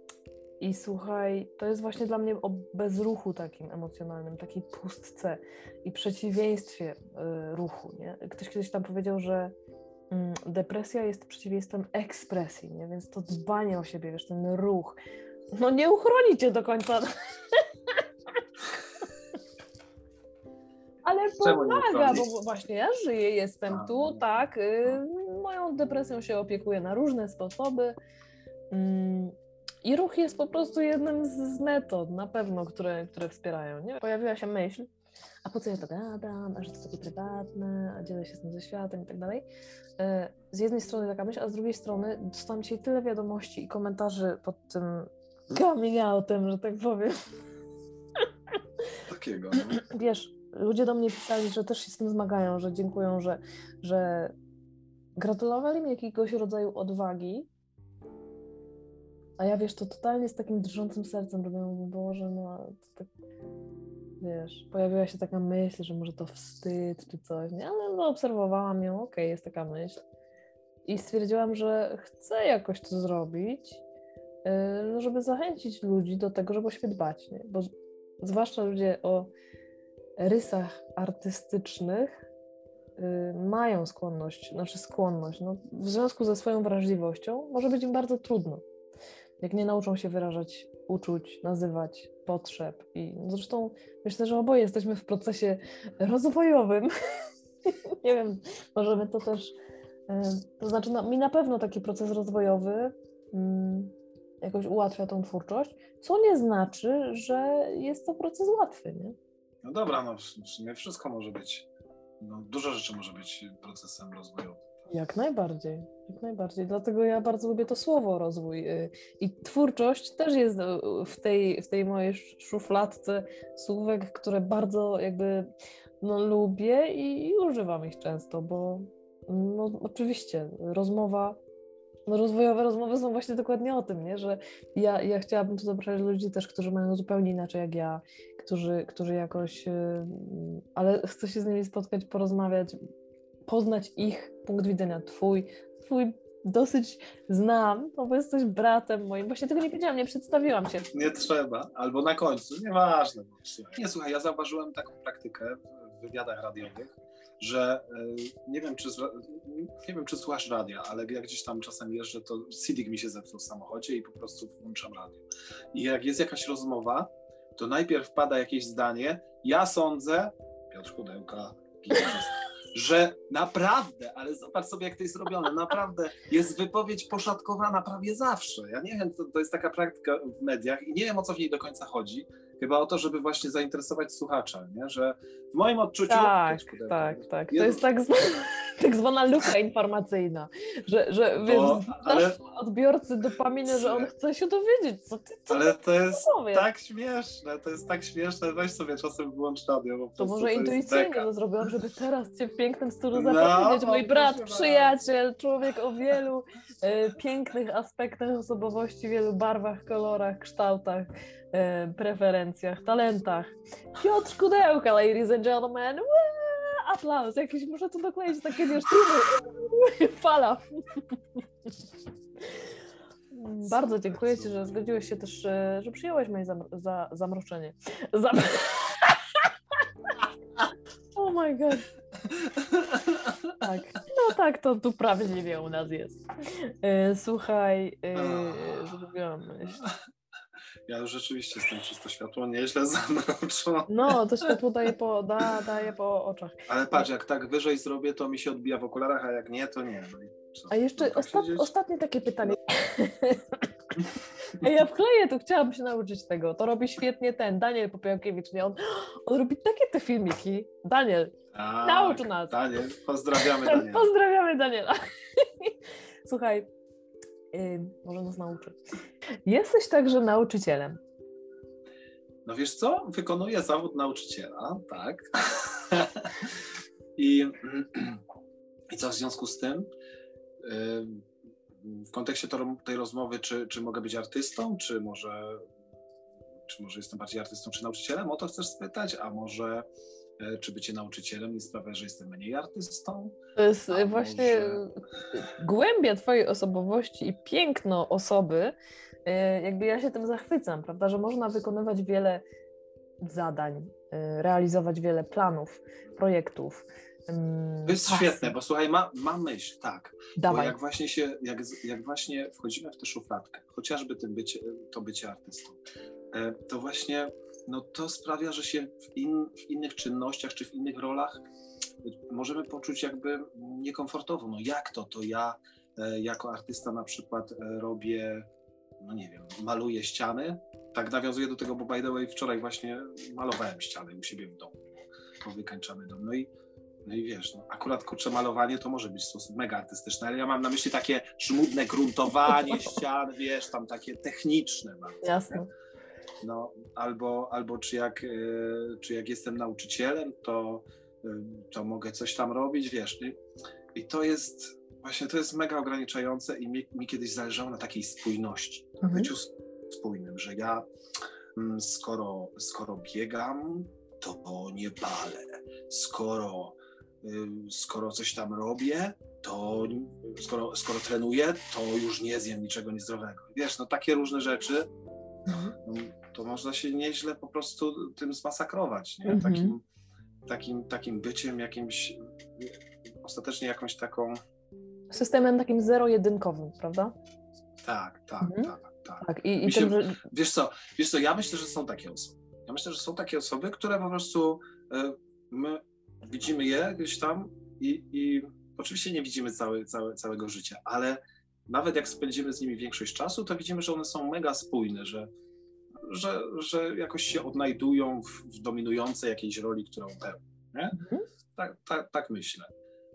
I słuchaj, to jest właśnie dla mnie o bezruchu takim emocjonalnym, takiej pustce i przeciwieństwie y, ruchu. Nie? Ktoś kiedyś tam powiedział, że mm, depresja jest przeciwieństwem ekspresji, nie? więc to dbanie o siebie, wiesz, ten ruch, no nie uchroni cię do końca. [LAUGHS] Ale pomaga, bo właśnie ja żyję, jestem A, tu, no. tak. Y, moją depresją się opiekuję na różne sposoby. I ruch jest po prostu jednym z metod, na pewno, które, które wspierają. Nie? Pojawiła się myśl, a po co ja to gadam, a że to takie prywatne, a dzielę się z tym ze światem i tak dalej. Y, z jednej strony taka myśl, a z drugiej strony dostałam dzisiaj tyle wiadomości i komentarzy pod tym coming outem, że tak powiem. [LAUGHS] Takiego. No. [CLEARS THROAT] Wiesz, ludzie do mnie pisali, że też się z tym zmagają, że dziękują, że, że gratulowali mi jakiegoś rodzaju odwagi, a ja wiesz, to totalnie z takim drżącym sercem robię, mówię, Boże, no tak, wiesz, pojawiła się taka myśl, że może to wstyd czy coś, nie? Ale no, obserwowałam ją, okej, okay, jest taka myśl. I stwierdziłam, że chcę jakoś to zrobić, yy, żeby zachęcić ludzi do tego, żeby o siebie dbać, nie? Bo zwłaszcza ludzie o rysach artystycznych y, mają skłonność, znaczy skłonność, no, w związku ze swoją wrażliwością może być im bardzo trudno. Jak nie nauczą się wyrażać uczuć, nazywać potrzeb. I zresztą myślę, że oboje jesteśmy w procesie rozwojowym. [LAUGHS] nie wiem, możemy to też. To znaczy, no, mi na pewno taki proces rozwojowy mm, jakoś ułatwia tą twórczość, co nie znaczy, że jest to proces łatwy. Nie? No dobra, no w sumie wszystko może być, no dużo rzeczy może być procesem rozwojowym. Jak najbardziej, jak najbardziej. Dlatego ja bardzo lubię to słowo rozwój. Y, I twórczość też jest y, w tej, w tej mojej szufladce słówek, które bardzo jakby no, lubię i, i używam ich często, bo no, oczywiście rozmowa no, rozwojowe rozmowy są właśnie dokładnie o tym, nie? że ja, ja chciałabym tu zapraszać ludzi też, którzy mają zupełnie inaczej jak ja, którzy, którzy jakoś, y, ale chcę się z nimi spotkać, porozmawiać, poznać ich punkt widzenia, twój, twój dosyć znam, no bo jesteś bratem moim. Właśnie tego nie wiedziałam, nie przedstawiłam się. Nie trzeba, albo na końcu, nieważne. Nie, słuchaj, ja zauważyłem taką praktykę w wywiadach radiowych, że e, nie wiem, czy, nie wiem, czy słuchasz radia, ale jak gdzieś tam czasem jeżdżę, to CD mi się zepsuł w samochodzie i po prostu włączam radio. I jak jest jakaś rozmowa, to najpierw pada jakieś zdanie, ja sądzę, Piotr Pudełka, że naprawdę, ale zobacz sobie, jak to jest robione, naprawdę jest wypowiedź poszatkowana prawie zawsze. Ja nie wiem, to, to jest taka praktyka w mediach i nie wiem, o co w niej do końca chodzi, Chyba o to, żeby właśnie zainteresować słuchacza, nie? że w moim odczuciu... Tak, tak, tak. To jest tak zwana, tak zwana luka informacyjna, że, że wiesz, o, ale... odbiorcy dopaminy, że on chce się dowiedzieć, co ty co Ale to jest tak śmieszne, to jest tak śmieszne, weź sobie czasem włącz radio. Bo to może to intuicyjnie to zrobiłam, żeby teraz cię w pięknym stylu no, zapowiedzieć. No, Mój brat, przyjaciel, człowiek o wielu e, pięknych aspektach osobowości, wielu barwach, kolorach, kształtach. E, preferencjach, talentach. Piotr Kudełka, ladies and gentlemen. Wee! Aplauz, jakiś muszę tu dokleić takie wiesz, fala. Bardzo dziękuję Ci, że zgodziłeś się też, e, że przyjąłeś moje zam za zamroczenie. Zam oh my god. Tak, no tak, to tu prawdziwie u nas jest. E, słuchaj, zrobiłam myśl. Ja już rzeczywiście jestem czysto światło nieźle zamroczony. No, to światło daje po, da, daje po oczach. Ale patrz, jak tak wyżej zrobię, to mi się odbija w okularach, a jak nie, to nie. No a jeszcze tak ostat, ostatnie takie pytanie. [LAUGHS] ja wkleję, to chciałabym się nauczyć tego. To robi świetnie ten Daniel Popiołkiewicz, nie? On, [GASPS] on robi takie te filmiki. Daniel, tak, naucz nas. Daniel, pozdrawiamy [LAUGHS] Daniela. Pozdrawiamy Daniela. [LAUGHS] Słuchaj, może nas nauczy. Jesteś także nauczycielem. No wiesz co? Wykonuję zawód nauczyciela, tak. I, I co w związku z tym? W kontekście tej rozmowy, czy, czy mogę być artystą, czy może, czy może jestem bardziej artystą, czy nauczycielem? O to chcesz spytać? A może E, czy bycie nauczycielem nie sprawia, że jestem mniej artystą? To jest właśnie może... głębia twojej osobowości i piękno osoby. E, jakby ja się tym zachwycam, prawda, że można wykonywać wiele zadań realizować wiele planów, projektów. To jest świetne, bo słuchaj, ma, ma myśl, tak. Dawaj. Bo jak właśnie się, jak, jak właśnie wchodzimy w tę szufladkę, chociażby tym bycie, to bycie artystą, e, to właśnie no to sprawia, że się w, in, w innych czynnościach czy w innych rolach możemy poczuć jakby niekomfortowo. No jak to? To ja e, jako artysta na przykład e, robię, no nie wiem, maluję ściany. Tak nawiązuję do tego, bo by the way wczoraj właśnie malowałem ściany u siebie w domu, bo wykańczamy dom. No i no i wiesz, no, akurat kurczę malowanie to może być w sposób mega artystyczny, ale ja mam na myśli takie żmudne gruntowanie [LAUGHS] ścian, wiesz, tam takie techniczne bardzo. Jasne. No, albo, albo czy, jak, e, czy jak jestem nauczycielem, to, e, to mogę coś tam robić, wiesz. I, i to jest właśnie to jest mega ograniczające i mi, mi kiedyś zależało na takiej spójności, na mhm. byciu spójnym, że ja mm, skoro, skoro biegam, to nie palę. Skoro skoro coś tam robię, to skoro, skoro trenuję, to już nie zjem niczego niezdrowego. Wiesz, no takie różne rzeczy, mhm. no, to można się nieźle po prostu tym zmasakrować, nie? Mhm. Takim, takim, takim byciem jakimś, ostatecznie jakąś taką... Systemem takim zero-jedynkowym, prawda? Tak, tak, mhm. tak, tak. tak. I, i się, tym, że... wiesz, co, wiesz co, ja myślę, że są takie osoby. Ja myślę, że są takie osoby, które po prostu y, my widzimy je gdzieś tam i, i oczywiście nie widzimy całe, całe, całego życia, ale nawet jak spędzimy z nimi większość czasu, to widzimy, że one są mega spójne, że, że, że jakoś się odnajdują w, w dominującej jakiejś roli, którą pełnią. Mhm. Tak, tak, tak myślę.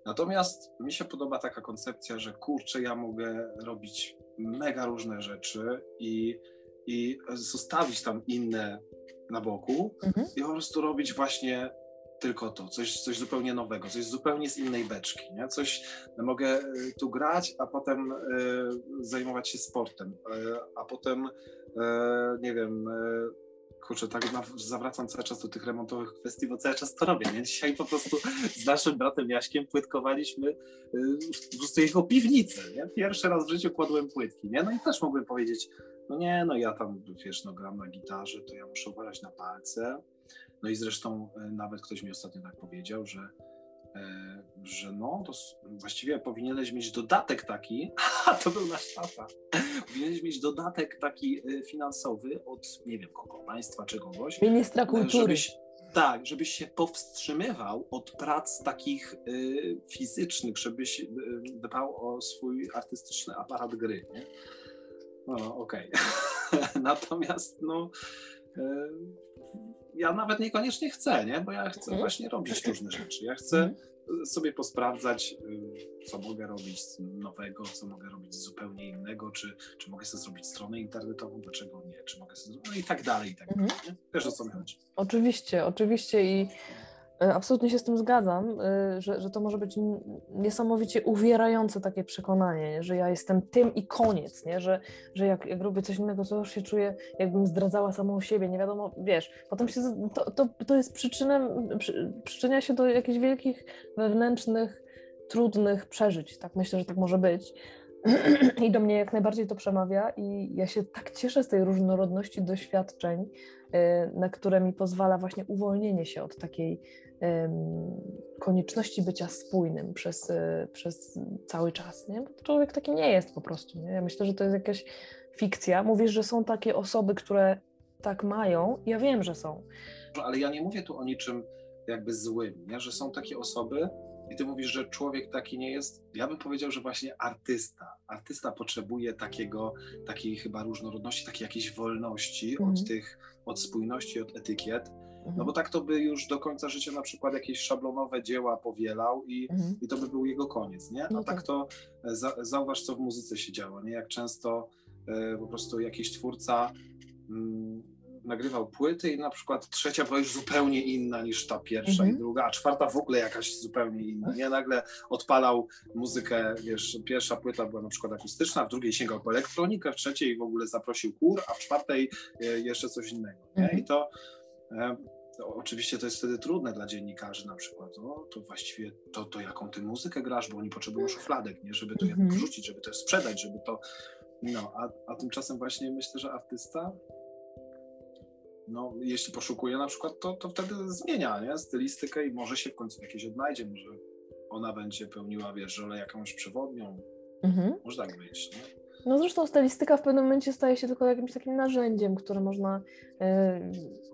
Natomiast mi się podoba taka koncepcja, że kurczę, ja mogę robić mega różne rzeczy i, i zostawić tam inne na boku mhm. i po prostu robić właśnie tylko to, coś, coś zupełnie nowego, coś zupełnie z innej beczki, nie? Coś, mogę y, tu grać, a potem y, zajmować się sportem, y, a potem, y, nie wiem, kurczę, tak zawracam cały czas do tych remontowych kwestii, bo cały czas to robię, nie? Dzisiaj po prostu z naszym bratem Jaśkiem płytkowaliśmy y, po prostu jego piwnicę, nie? Pierwszy raz w życiu kładłem płytki, nie? No i też mogłem powiedzieć, no nie, no ja tam, wiesz, no gram na gitarze, to ja muszę uważać na palce, no i zresztą e, nawet ktoś mi ostatnio tak powiedział, że, że no, to właściwie powinieneś mieć dodatek taki, [LAUGHS] a to był nasz tata, powinieneś mieć dodatek taki e, finansowy od, nie wiem kogo, państwa czy kogoś. Ministra kultury. Żebyś, tak, żebyś się powstrzymywał od prac takich y, fizycznych, żebyś y, dbał o swój artystyczny aparat gry. Nie? No, okej. Okay. [LAUGHS] Natomiast, no, y, ja nawet niekoniecznie chcę, nie? bo ja chcę mhm. właśnie robić różne rzeczy. Ja chcę mhm. sobie posprawdzać, y, co mogę robić nowego, co mogę robić zupełnie innego, czy, czy mogę sobie zrobić stronę internetową, dlaczego nie, czy mogę sobie zrobić, no i tak dalej, i tak dalej. Mhm. Wiesz o co mi chodzi. Oczywiście, oczywiście i absolutnie się z tym zgadzam, e, że, że to może być niesamowicie uwierające takie przekonanie, że ja jestem tym i koniec, nie? Że, że jak, jak robię coś innego, to już się czuję, jakbym zdradzała samą siebie, nie wiadomo, wiesz, potem się, to, to, to jest przyczynem, przy, przyczynia się do jakichś wielkich wewnętrznych, trudnych przeżyć, tak myślę, że tak może być. [CLEARS THROAT] I do mnie jak najbardziej to przemawia, i ja się tak cieszę z tej różnorodności doświadczeń, e, na które mi pozwala właśnie uwolnienie się od takiej konieczności bycia spójnym przez, e, przez cały czas, nie? Bo człowiek taki nie jest po prostu, nie? Ja myślę, że to jest jakaś fikcja. Mówisz, że są takie osoby, które tak mają. Ja wiem, że są. Ale ja nie mówię tu o niczym jakby złym, nie? Że są takie osoby, i ty mówisz, że człowiek taki nie jest. Ja bym powiedział, że właśnie artysta. Artysta potrzebuje takiego, takiej chyba różnorodności, takiej jakiejś wolności mhm. od tych, od spójności, od etykiet no bo mhm. tak to by już do końca życia na przykład jakieś szablonowe dzieła powielał i, mhm. i to by był jego koniec, nie? A no tak. tak to e, za, zauważ, co w muzyce się działo, nie? Jak często e, po prostu jakiś twórca mm, nagrywał płyty i na przykład trzecia była już zupełnie inna niż ta pierwsza mhm. i druga, a czwarta w ogóle jakaś zupełnie inna, nie? Nagle odpalał muzykę, wiesz, pierwsza płyta była na przykład akustyczna, w drugiej sięgał po elektronikę, w trzeciej w ogóle zaprosił chór, a w czwartej e, jeszcze coś innego? Mhm. I to to oczywiście to jest wtedy trudne dla dziennikarzy na przykład. O, to właściwie to, to jaką ty muzykę grasz, bo oni potrzebują szufladek, nie? żeby to mm -hmm. wrzucić, żeby to sprzedać, żeby to. No, a, a tymczasem właśnie myślę, że artysta no, jeśli poszukuje na przykład, to, to wtedy zmienia nie? stylistykę i może się w końcu jakieś odnajdzie, może ona będzie pełniła, wiesz, rolę jakąś przewodnią. Mhm. Może tak być, nie? No zresztą stylistyka w pewnym momencie staje się tylko jakimś takim narzędziem, które można, e,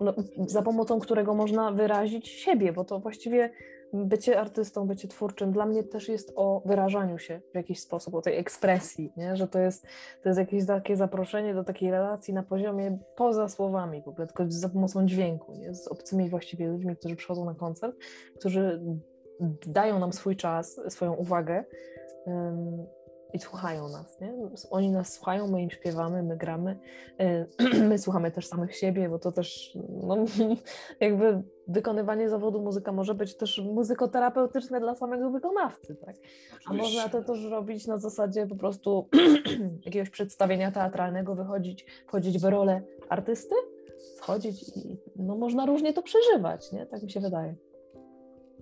no, za pomocą którego można wyrazić siebie, bo to właściwie bycie artystą, bycie twórczym dla mnie też jest o wyrażaniu się w jakiś sposób, o tej ekspresji, nie? że to jest, to jest jakieś takie zaproszenie do takiej relacji na poziomie poza słowami, w ogóle, tylko za pomocą dźwięku, nie? z obcymi właściwie ludźmi, którzy przychodzą na koncert, którzy dają nam swój czas, swoją uwagę i słuchają nas, nie? Oni nas słuchają, my im śpiewamy, my gramy, y, [CLEARS THROAT] my słuchamy też samych siebie, bo to też no, [LAUGHS] jakby wykonywanie zawodu muzyka może być też muzykoterapeutyczne dla samego wykonawcy, tak? A można to też robić na zasadzie po prostu [CLEARS THROAT] jakiegoś przedstawienia teatralnego, wychodzić, wchodzić w rolę artysty, wchodzić i no, można różnie to przeżywać, nie? Tak mi się wydaje.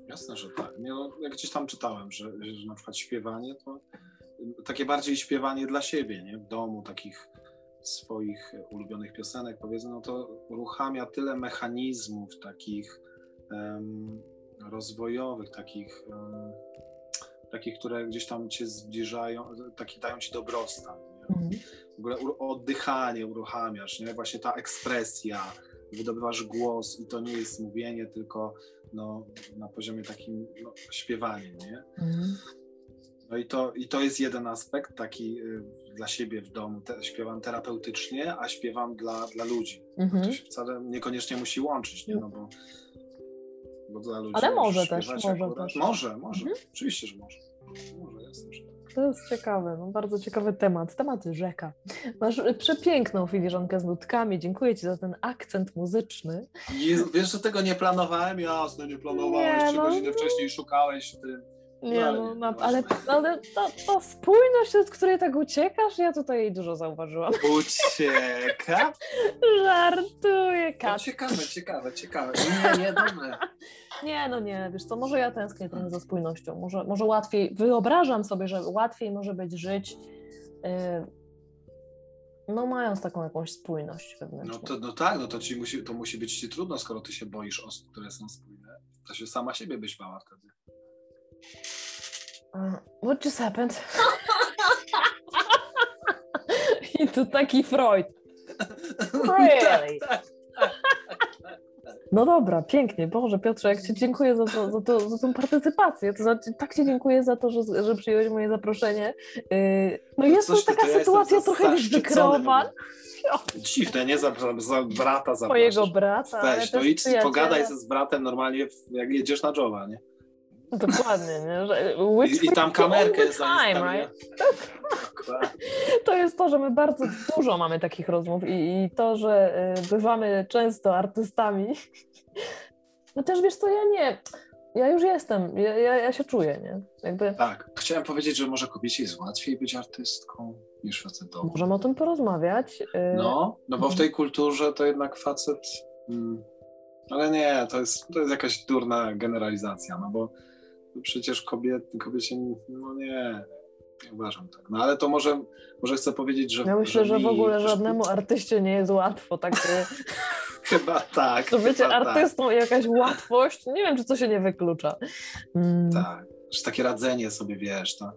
Jasne, że tak. Nie, no, jak gdzieś tam czytałem, że, że na przykład śpiewanie to takie bardziej śpiewanie dla siebie, nie? W domu, takich swoich ulubionych piosenek, powiedzmy, no to uruchamia tyle mechanizmów takich um, rozwojowych, takich, um, takich, które gdzieś tam cię zbliżają, taki dają ci dobrostan. Mhm. W ogóle oddychanie uruchamiasz, nie? Właśnie ta ekspresja, wydobywasz głos i to nie jest mówienie, tylko no, na poziomie takim no, śpiewaniem, nie? Mhm. No i to, i to jest jeden aspekt taki y, dla siebie w domu. Te, śpiewam terapeutycznie, a śpiewam dla, dla ludzi. Mhm. To się wcale niekoniecznie musi łączyć, nie? No bo, bo dla ludzi. Ale może też, może akurat. też. Może, może. Mhm. Oczywiście, że może. Może, jasne, że tak. To jest ciekawe, no, bardzo ciekawy temat. Temat rzeka. Masz przepiękną filiżankę z nutkami. Dziękuję Ci za ten akcent muzyczny. Jezu, wiesz, że tego nie planowałem? Jasne, nie planowałeś. Nie, Trzy no, godziny wcześniej szukałeś w tym. Nie, no, no ale, ale ta, ta spójność, od której tak uciekasz, ja tutaj jej dużo zauważyłam. [LAUGHS] Ucieka? Żartuję, Kat. ciekawe, ciekawe, ciekawe. [LAUGHS] Nie, nie, dobre. Nie, no nie, wiesz co, może ja tęsknię trochę za spójnością. Może, może łatwiej, wyobrażam sobie, że łatwiej może być żyć yy, no mając taką jakąś spójność wewnętrzną. No, to, no tak, no to, ci musi, to musi być ci trudno, skoro ty się boisz osób, które są spójne. To się sama siebie byś bała wtedy. Uh, what just happened? [LAUGHS] I tu taki Freud. Really? [LAUGHS] Tak, tak, tak, no dobra, pięknie. Boże, Piotrze, jak Ci dziękuję za, to, za, to, za tą partycypację. To znaczy, tak Ci dziękuję za to, że, że przyjąłeś moje zaproszenie. Yy, no jest to taka to sytuacja ja trochę wykreowana. Dziwne, nie? Za, za brata za Twojego brata. Weź, to idź, pogadaj z bratem normalnie, jak jedziesz na Jowa, nie? Dokładnie, nie? Że I, I, tam kamerkę time, right? [LAUGHS] To jest to, że my bardzo dużo mamy takich rozmów i, i to, że y, bywamy często artystami. No też wiesz co, ja nie, ja już jestem, ja, ja, ja się czuję, nie? Jakby... Tak, chciałem powiedzieć, że może kobiecie jest łatwiej być artystką niż facetowi. Możemy o tym porozmawiać. Y, no, no bo w tej kulturze to jednak facet... Hmm, ale nie, to jest, to jest jakaś durna generalizacja, no bo przecież kobiet, kobiecie, no nie, nie uważam tak. No ale to może, może chcę powiedzieć, że... Ja myślę, że, że w ogóle żadnemu artyście nie jest łatwo, tak... [LAUGHS] chyba tak. To bycie tak. artystą tak. i jakaś łatwość, nie wiem, czy to się nie wyklucza. Mm. Tak, że takie radzenie sobie, wiesz, to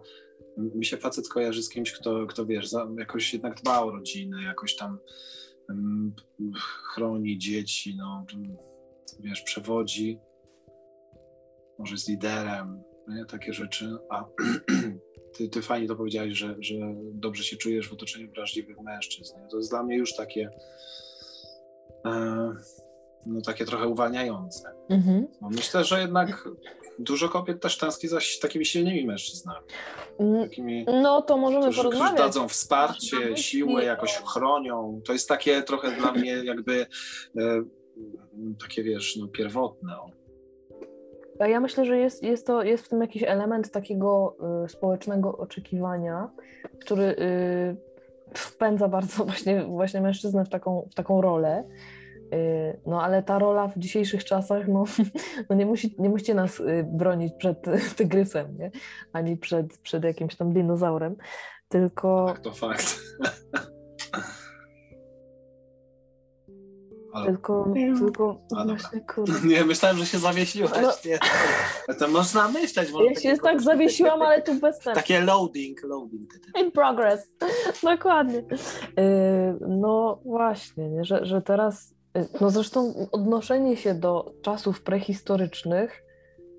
mi się facet kojarzy z kimś, kto, kto wiesz, jakoś jednak dba o rodzinę, jakoś tam um, chroni dzieci, no, wiesz, przewodzi może jest liderem, nie? takie rzeczy, a [CLEARS THROAT] ty, ty fajnie to powiedziałeś, że, że dobrze się czujesz w otoczeniu wrażliwych mężczyzn. Nie? To jest dla mnie już takie e, no takie trochę uwalniające. Mhm. No, myślę, że jednak dużo kobiet też tęskni za takimi silnymi mężczyznami. Mm, takimi, no to możemy którzy, porozmawiać. Którzy dadzą wsparcie, siłę, jakoś chronią. To jest takie trochę dla mnie jakby e, takie wiesz, no pierwotne. Ja myślę, że jest, jest, to, jest w tym jakiś element takiego y, społecznego oczekiwania, który y, wpędza bardzo właśnie, właśnie mężczyznę w taką, w taką rolę. Y, no ale ta rola w dzisiejszych czasach, no, [LAUGHS] no nie, musi, nie musicie nas y, bronić przed [LAUGHS] tygrysem, nie? ani przed, przed jakimś tam dinozaurem, tylko... Tak, to fakt. [LAUGHS] Ale... Tylko, tylko A, właśnie, kurde. [LAUGHS] Nie, myślałem, że się zawiesiłaś. No. Nie, to można myśleć. Może ja się tak zawiesiłam, ale tu bez sensu. Takie loading, loading. In progress. [LAUGHS] Dokładnie. Yy, no właśnie, nie? Że, że teraz, yy, no zresztą odnoszenie się do czasów prehistorycznych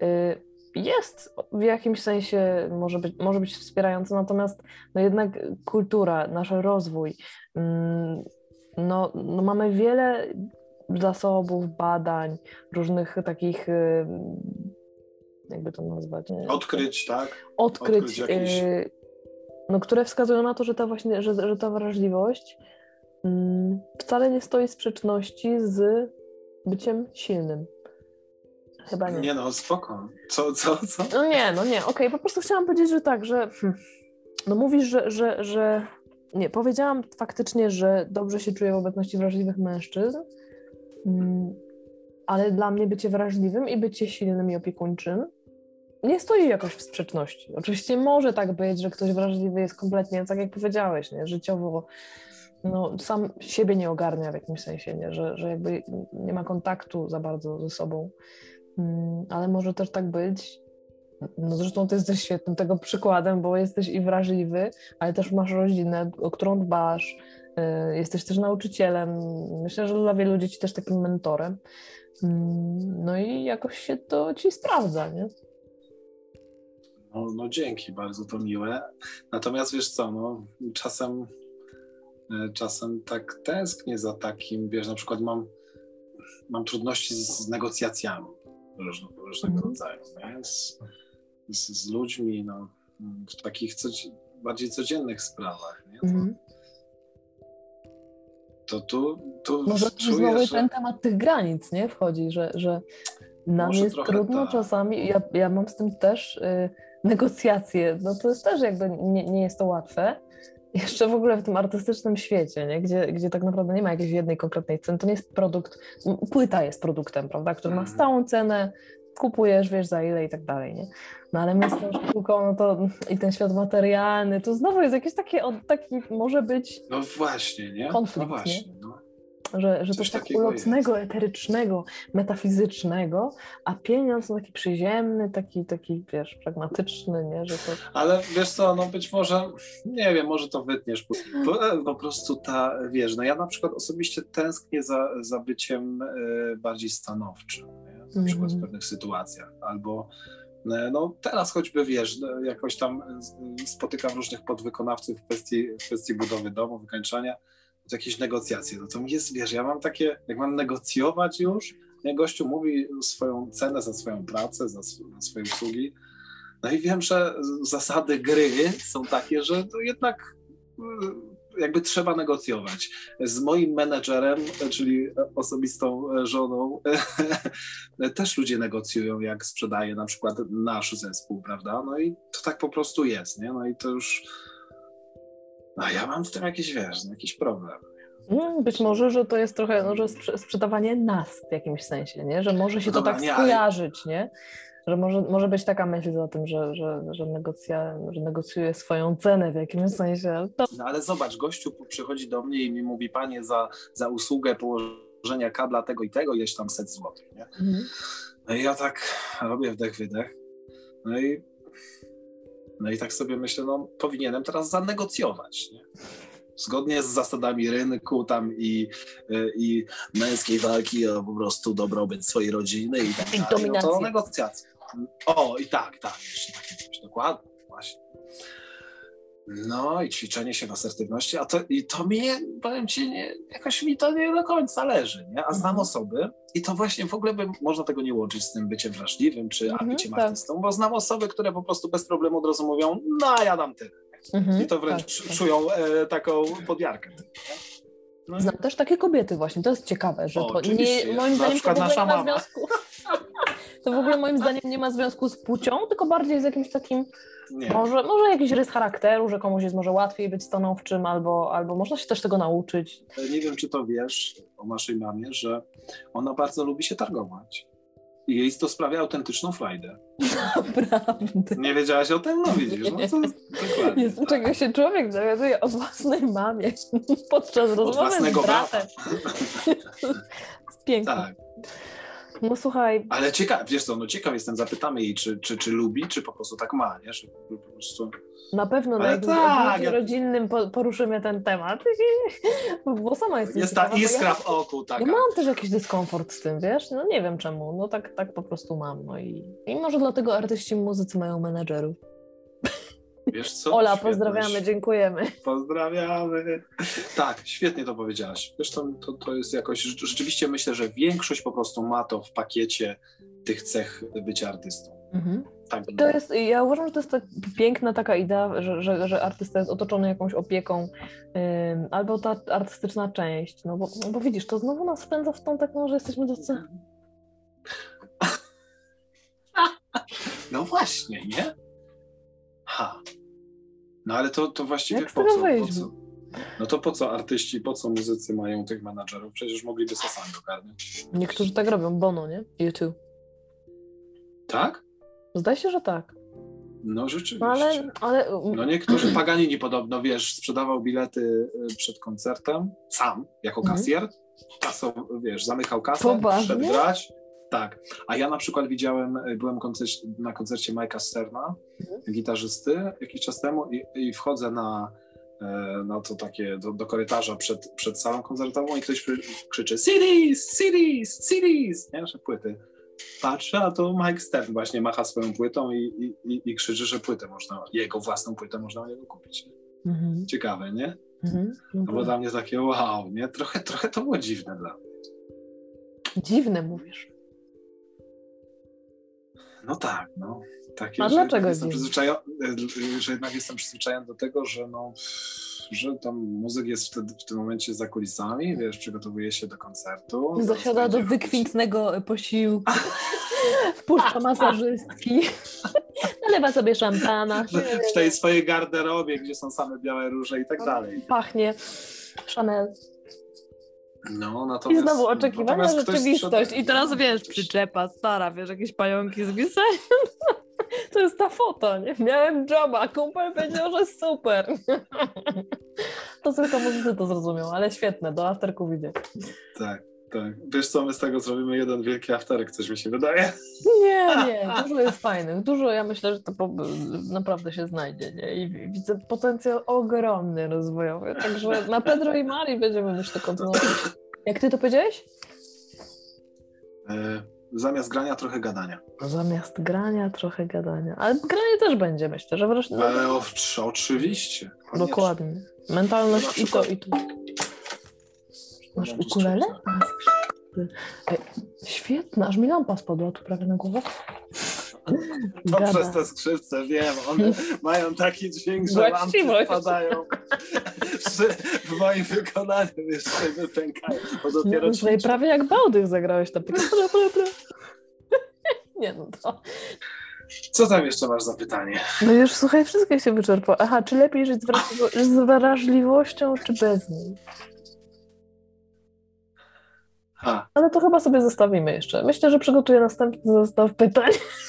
yy, jest w jakimś sensie, może być, może być wspierające, natomiast no jednak kultura, nasz rozwój, mm, no, no mamy wiele zasobów, badań, różnych takich, y, jakby to nazwać? Odkryć, tak? Odkryć, Odkryć jakieś... Y, no, które wskazują na to, że ta właśnie, że, że ta wrażliwość mm, wcale nie stoi w sprzeczności z byciem silnym. Chyba nie. Nie no, spoko. Co, co, co? No nie, no nie, okej, okay. po prostu chciałam powiedzieć, że tak, że no mówisz, że, że, że nie, powiedziałam faktycznie, że dobrze się czuję w obecności wrażliwych mężczyzn, mm, ale dla mnie bycie wrażliwym i bycie silnym i opiekuńczym nie stoi jakoś w sprzeczności. Oczywiście może tak być, że ktoś wrażliwy jest kompletnie, tak jak powiedziałeś, nie, życiowo no, sam siebie nie ogarnia w jakimś sensie, nie? Że, że jakby nie ma kontaktu za bardzo ze sobą. Mm, ale może też tak być. No zresztą ty jesteś świetnym tego przykładem, bo jesteś i wrażliwy, ale też masz rodzinę, o którą dbasz. Y, jesteś też nauczycielem. Myślę, że dla wielu dzieci też takim mentorem. Mm, no i jakoś się to ci sprawdza, nie? No, no dzięki, bardzo to miłe. Natomiast wiesz co, no czasem y, czasem tak tęsknię za takim, wiesz, na przykład mam, mam trudności z, z negocjacjami różnego, różnego mhm. rodzaju, nie? Z, z, ludźmi no, w takich bardziej codziennych sprawach. Nie? To, mhm. to tu, tu Może czuję, znowu że... ten temat tych granic nie wchodzi, że, że nam jest trudno tak. czasami, ja, ja mam z tym też y, negocjacje, no to jest też jakby nie, nie jest to łatwe, jeszcze w ogóle w tym artystycznym świecie, nie? Gdzie, gdzie tak naprawdę nie ma jakiejś jednej konkretnej ceny, to nie jest produkt, płyta jest produktem, prawda, który ma mhm. stałą cenę, kupujesz, wiesz za ile i tak dalej, nie? No ale my z tą sztuką, no to i ten świat materialny, to znowu jest jakiś taki, taki może być No właśnie, nie? Konflikt, no właśnie, nie? No że, że coś, coś tak ulotnego, jest. eterycznego, metafizycznego, a pieniądz no, taki przyziemny, taki, taki, wiesz, pragmatyczny, nie? Że to... Ale wiesz co, no być może, nie wiem, może to wytniesz, po, e, po prostu ta, wiesz, no ja na przykład osobiście tęsknię za, za byciem y, bardziej stanowczym, na przykład w mhm. pewnych sytuacjach, albo e, no teraz choćby wiesz, no, jakoś tam spotykam różnych podwykonawców w kwestii, w kwestii budowy domu, wykańczania, jakieś negocjacje. No to jest, wiesz, ja mam takie, jak mam negocjować już, nie, gościu mówi swoją cenę za swoją pracę, za, za swoje usługi, no i wiem, że zasady gry są takie, że jednak jakby trzeba negocjować. Z moim menedżerem, czyli osobistą żoną, [LAUGHS] też ludzie negocjują, jak sprzedaje na przykład nasz zespół, prawda? No i to tak po prostu jest, nie? No i to już no ja mam z tym jakiś, wiesz, no, jakiś problem. Mm, być może, że to jest trochę no, że sprzedawanie nas w jakimś sensie, nie? że może się no to tak nie, skojarzyć, nie? Że może, może być taka myśl za tym, że, że, że, negocja, że negocjuje swoją cenę w jakimś sensie. To... No ale zobacz, gościu przychodzi do mnie i mi mówi, panie, za, za usługę położenia kabla tego i tego, jest tam set złotych. Nie? Mhm. No i ja tak robię wdech, wydech. No i no i tak sobie myślę, no powinienem teraz zanegocjować, nie? Zgodnie z zasadami rynku tam i, i męskiej walki o po prostu dobrobyt swojej rodziny i tak dalej. No to negocjacja. O, i tak, tak, jeszcze takie coś, dokładnie, właśnie. No i ćwiczenie się w asertywności, a to, i to mi, powiem ci, nie, jakoś mi to nie do końca leży, nie? A znam mhm. osoby i to właśnie w ogóle by, można tego nie łączyć z tym byciem wrażliwym czy mhm, byciem tak. artystą, bo znam osoby, które po prostu bez problemu od razu mówią, no ja dam tyle. Mhm, I to wręcz tak, tak. czują e, taką podjarkę. No. Znam też takie kobiety właśnie, to jest ciekawe, że o, to nie, moim zdaniem to w ogóle nie ma związku. [LAUGHS] to w ogóle moim zdaniem nie ma związku z płcią, tylko bardziej z jakimś takim nie. Może, może jakiś rys charakteru, że komuś jest może łatwiej być stanowczym, albo, albo można się też tego nauczyć. Nie wiem, czy to wiesz o naszej mamie, że ona bardzo lubi się targować. Jej to sprawia autentyczną frajdę. Naprawdę. Nie wiedziałaś o tym? No widzisz, no to dokładnie. Tak. czego się człowiek dowiaduje o własnej mamie [LAUGHS] podczas rozmowy z bratem. [LAUGHS] Piękne. Tak, No słuchaj, ale ciekaw, wiesz co, no ciekaw jestem, zapytamy jej, czy, czy, czy lubi, czy po prostu tak ma, nie? Że po prostu... na pewno na jakimś tak, tak, ja- rodzinnym po, poruszymy ten temat, [LAUGHS] bo sama jestem Jest ta ciekawa, bo iskra ja, w oku taka. ja mam też jakiś dyskomfort z tym, wiesz? No nie wiem czemu, no tak, tak po prostu mam. No i, i może dlatego artyści muzycy mają menedżerów. Wiesz co? Ola, pozdrawiamy, dziękujemy. Pozdrawiamy. Tak, świetnie to powiedziałaś. Wiesz, to, to, jest jakoś, rzeczywiście myślę, że większość po prostu ma to w pakiecie tych cech bycia artystą. Tak, To jest, ja uważam, że to jest tak piękna taka idea, że, że, że artysta jest otoczony jakąś opieką, ym, albo ta artystyczna część, no bo, no bo widzisz, to znowu nas wpędza w tą taką, że jesteśmy tacy... [LAUGHS] No właśnie, nie? Ha. No ale to, to właściwie po co, po co? No to po co artyści, po co muzycy mają tych menadżerów? Przecież mogliby sobie sami ogarnąć. Niektórzy tak robią, Bono, nie? YouTube. Tak? Zdaje się, że tak. No rzeczywiście. No ale, ale No niektórzy Paganini podobno, wiesz, sprzedawał bilety y, przed koncertem sam, jako Mhm. kasjer. Kaso, wiesz, zamykał kasę, Poważnie? szedł grać. Tak. A ja na przykład widziałem, y, byłem koncercie, na koncercie Majka Sterna, Mhm. gitarzysty, jakiś czas temu i, i wchodzę na, e, na to takie, do, do korytarza przed, przed salą koncertową i ktoś krzy- krzyczy CDs, CDs, CDs, nie, że płyty. Patrzę, a to Mike Stern właśnie macha swoją płytą i, i, i, krzyczy, że płytę można, jego własną płytę można u niego kupić. Mhm, Ciekawe, nie? mhm. No bo dla mnie takie wow, nie? Trochę, trochę to było dziwne dla mnie. Dziwne mówisz. No tak, no. Takie, A że dlaczego jestem przyzwyczajony, że jednak jestem przyzwyczajony do tego, że no, że tam muzyk jest wtedy w tym momencie za kulisami, wiesz, przygotowuje się do koncertu. Zasiada do robić- wykwintnego posiłku, [LAUGHS] wpuszcza masażystki, nalewa sobie szampana, [LAUGHS] w tej swojej garderobie, gdzie są same białe róże i tak dalej. pachnie Chanel. No, I natomiast, znowu oczekiwania, natomiast ktoś rzeczywistość. sprzeda- I teraz wiesz, przyczepa stara, wiesz, jakieś pająki z. [LAUGHS] To jest ta foto, nie? Miałem joba, kumpel powiedział, że super. [LAUGHS] To tylko muzycy to zrozumiał, ale świetne, do afterku idzie. Tak, tak. Wiesz co, my z tego zrobimy jeden wielki afterek, coś mi się wydaje. Nie, nie, dużo jest fajnych. Dużo, ja myślę, że to po, naprawdę się znajdzie, nie? I widzę potencjał ogromny rozwojowy. Także na Pedro i Mari będziemy myślę kontynuować. Jak ty to powiedziałeś? E, zamiast grania trochę gadania. Zamiast grania trochę gadania. Ale granie też będzie, myślę, że wreszcie. Ale oczywiście. koniecznie. Dokładnie. Mentalność i to, i to. Masz ukulele? Świetna, aż mi lampa spadła tu prawie na głowę. To Gada. przez te skrzypce, wiem, one [LAUGHS] mają taki dźwięk, że lampy spadają. [LAUGHS] W moim wykonaniu jeszcze wypękają, bo dopiero No, tutaj prawie jak Bałdych zagrałeś tam. [LAUGHS] Nie no to. Co tam jeszcze masz za pytanie? No już słuchaj, wszystkie się wyczerpało. Aha, czy lepiej żyć z wrażliwością, czy bez niej? Ale to chyba sobie zostawimy jeszcze. Myślę, że przygotuję następny zestaw pytań. [LAUGHS]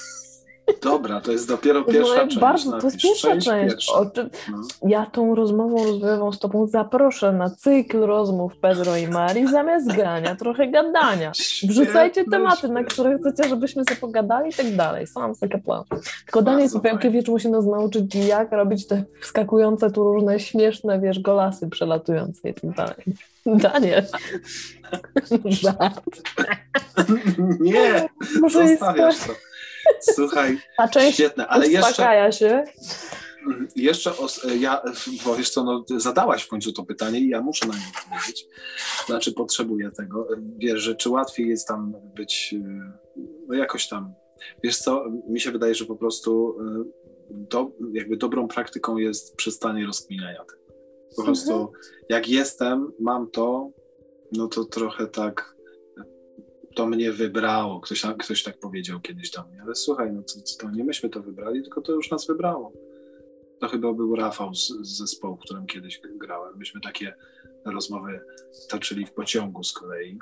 dobra, to jest dopiero No, pierwsza część. bardzo, to jest pierwsza część. pierwsza. O No. Ja tą rozmową rozwojową z Tobą zaproszę na cykl rozmów Pedro i Mari zamiast grania, trochę gadania. Wrzucajcie Świetne, tematy, na świetne. które chcecie, żebyśmy sobie pogadali i tak dalej. Sam taki plan. Tylko Daniel Bardzo Popielkiewicz musi nas nauczyć, jak robić te wskakujące tu różne śmieszne, wiesz, golasy przelatujące i tak dalej. Daniel. [LAUGHS] Żart. Nie, Może zostawiasz to. Słuchaj, Ta część świetne, ale jeszcze, się. Mm, Jeszcze os, ja, bo wiesz co, no, zadałaś w końcu to pytanie i ja muszę na nie odpowiedzieć. Znaczy potrzebuję tego. Wiesz, że czy łatwiej jest tam być, y, no jakoś tam, wiesz co, mi się wydaje, że po prostu y, do, jakby dobrą praktyką jest przestanie rozkminiania tego. Po prostu jak jestem, mam to, no to trochę tak to mnie wybrało. Ktoś, ktoś tak powiedział kiedyś do mnie, ale słuchaj, no to, to nie myśmy to wybrali, tylko to już nas wybrało. To chyba był Rafał z, z zespołu, w którym kiedyś grałem. Myśmy takie rozmowy toczyli w pociągu z kolei.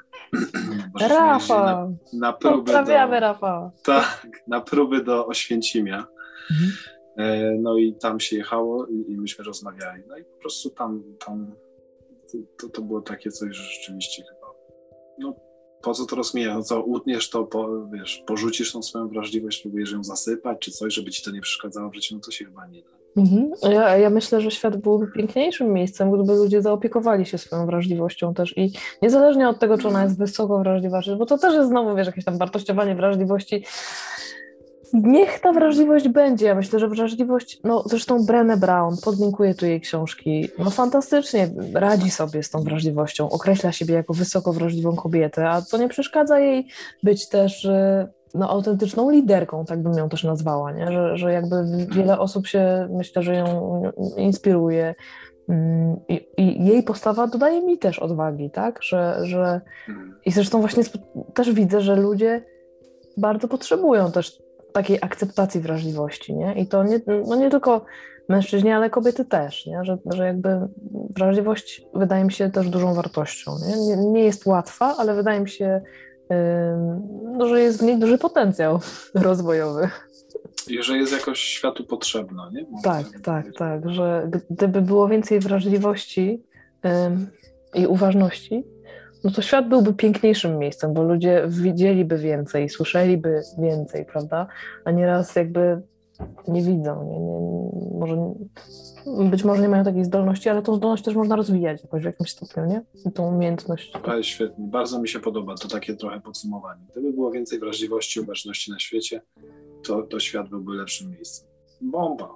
[CLEARS THROAT] Rafa! Na, na próby do, Rafa. Tak, na próby do Oświęcimia. Mhm. E, no i tam się jechało i, i myśmy rozmawiali. No i po prostu tam, tam to, to było takie coś, że rzeczywiście chyba, no po co to rozmija? No co, utniesz to, po, wiesz, porzucisz tą swoją wrażliwość, próbujesz ją zasypać, czy coś, żeby ci to nie przeszkadzało w życiu, no to się chyba nie da. Mhm. Ja, ja myślę, że świat byłby piękniejszym miejscem, gdyby ludzie zaopiekowali się swoją wrażliwością też i niezależnie od tego, czy ona jest wysoko wrażliwa, bo to też jest znowu, wiesz, jakieś tam wartościowanie wrażliwości. Niech ta wrażliwość będzie. Ja myślę, że wrażliwość, no zresztą Brené Brown, podlinkuję tu jej książki, no fantastycznie radzi sobie z tą wrażliwością, określa siebie jako wysoko wrażliwą kobietę, a to nie przeszkadza jej być też y, no, autentyczną liderką, tak bym ją też nazwała, nie? Że, że jakby wiele osób się, myślę, że ją inspiruje. Mm, I, I, jej postawa dodaje mi też odwagi, tak? Że, że... I zresztą właśnie też widzę, że ludzie bardzo potrzebują też takiej akceptacji wrażliwości, nie? I to nie, no nie tylko mężczyźni, ale kobiety też, nie? Że, że jakby wrażliwość wydaje mi się też dużą wartością, nie? Nie, nie jest łatwa, ale wydaje mi się no, że jest w niej duży potencjał [LAUGHS] rozwojowy. I że jest jakoś światu potrzebna, nie? tak, tak, tak, że gdyby było więcej wrażliwości i uważności, no to świat byłby piękniejszym miejscem, bo ludzie widzieliby więcej, słyszeliby więcej, prawda? A nieraz jakby nie widzą, nie, nie, może, być może nie mają takiej zdolności, ale tą zdolność też można rozwijać jakoś w jakimś stopniu, nie? I tą umiejętność. Ale świetnie, bardzo mi się podoba to takie trochę podsumowanie. Gdyby było więcej wrażliwości, uważności na świecie, to, to świat byłby lepszym miejscem. Bomba!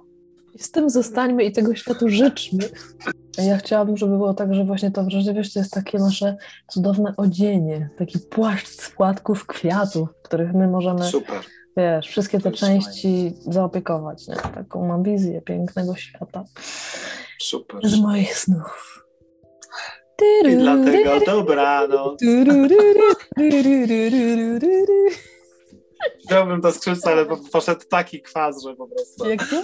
I z tym zostańmy i tego światu życzmy. Ja chciałabym, żeby było tak, że właśnie ta wrażliwość to jest takie nasze cudowne odzienie, taki płaszcz z płatków kwiatów, których my możemy Super wiesz, wszystkie te części fajnie. zaopiekować. Nie? Taką mam wizję pięknego świata. Super. Z moich snów. I dlatego dobranoc. Wziąłbym te skrzypce, ale poszedł taki kwas, że po prostu... Jak to?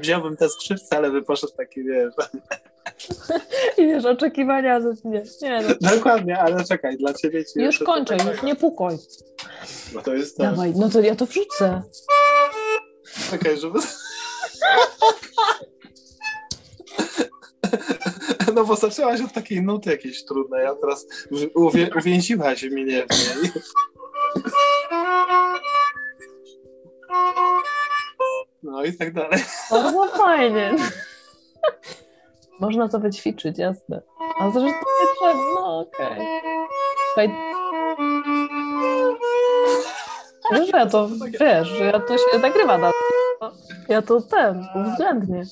Wziąłbym te skrzypce, ale by poszedł taki, wiesz... [LAUGHS] I wiesz, oczekiwania, nie, nie no. Dokładnie, ale czekaj, dla ciebie... Ci już kończę, już nie pukoj. Bo to jest... Dawaj, no to ja to wrzucę. Czekaj, żeby... [LAUGHS] No bo zaczęłaś od takiej nuty jakiejś trudnej, a teraz uwię uwięziłaś mnie w niej. No i tak dalej. Bardzo fajnie. Można to wyćwiczyć, jasne. A zresztą nie trzeba, no okej. Okay. Wiesz, ja to, wiesz, ja to się nagrywa dalej. Ja to ten, uwzględnię.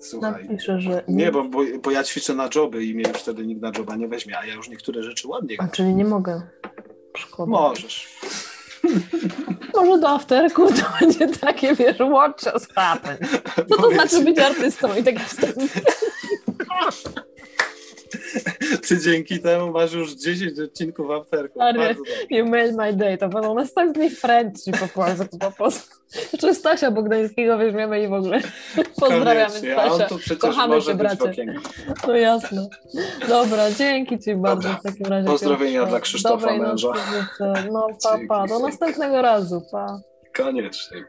Słuchaj. Napiszę, że... Nie, bo, bo, bo ja ćwiczę na joby i mnie już wtedy nikt na joba nie weźmie, a ja już niektóre rzeczy ładnie A czyli nie mogę. Szkoda. Możesz. Może do afterku to będzie takie, wiesz, watch us happen. Co to znaczy być artystą i takie wstępy? Ty dzięki temu masz już 10 odcinków afterku. You made my day. To będą następni friendsi po polsku. Po polsku. Jeszcze Stasia Bogdańskiego weźmiemy i w ogóle pozdrawiamy Koniecznie, Stasia. Kochamy cię, bracie. No jasne. Dobra, dzięki ci bardzo w takim razie. Pozdrowienia dla Krzysztofa męża. Nocy, no pa, pa. Do następnego razu. Pa. Koniecznie.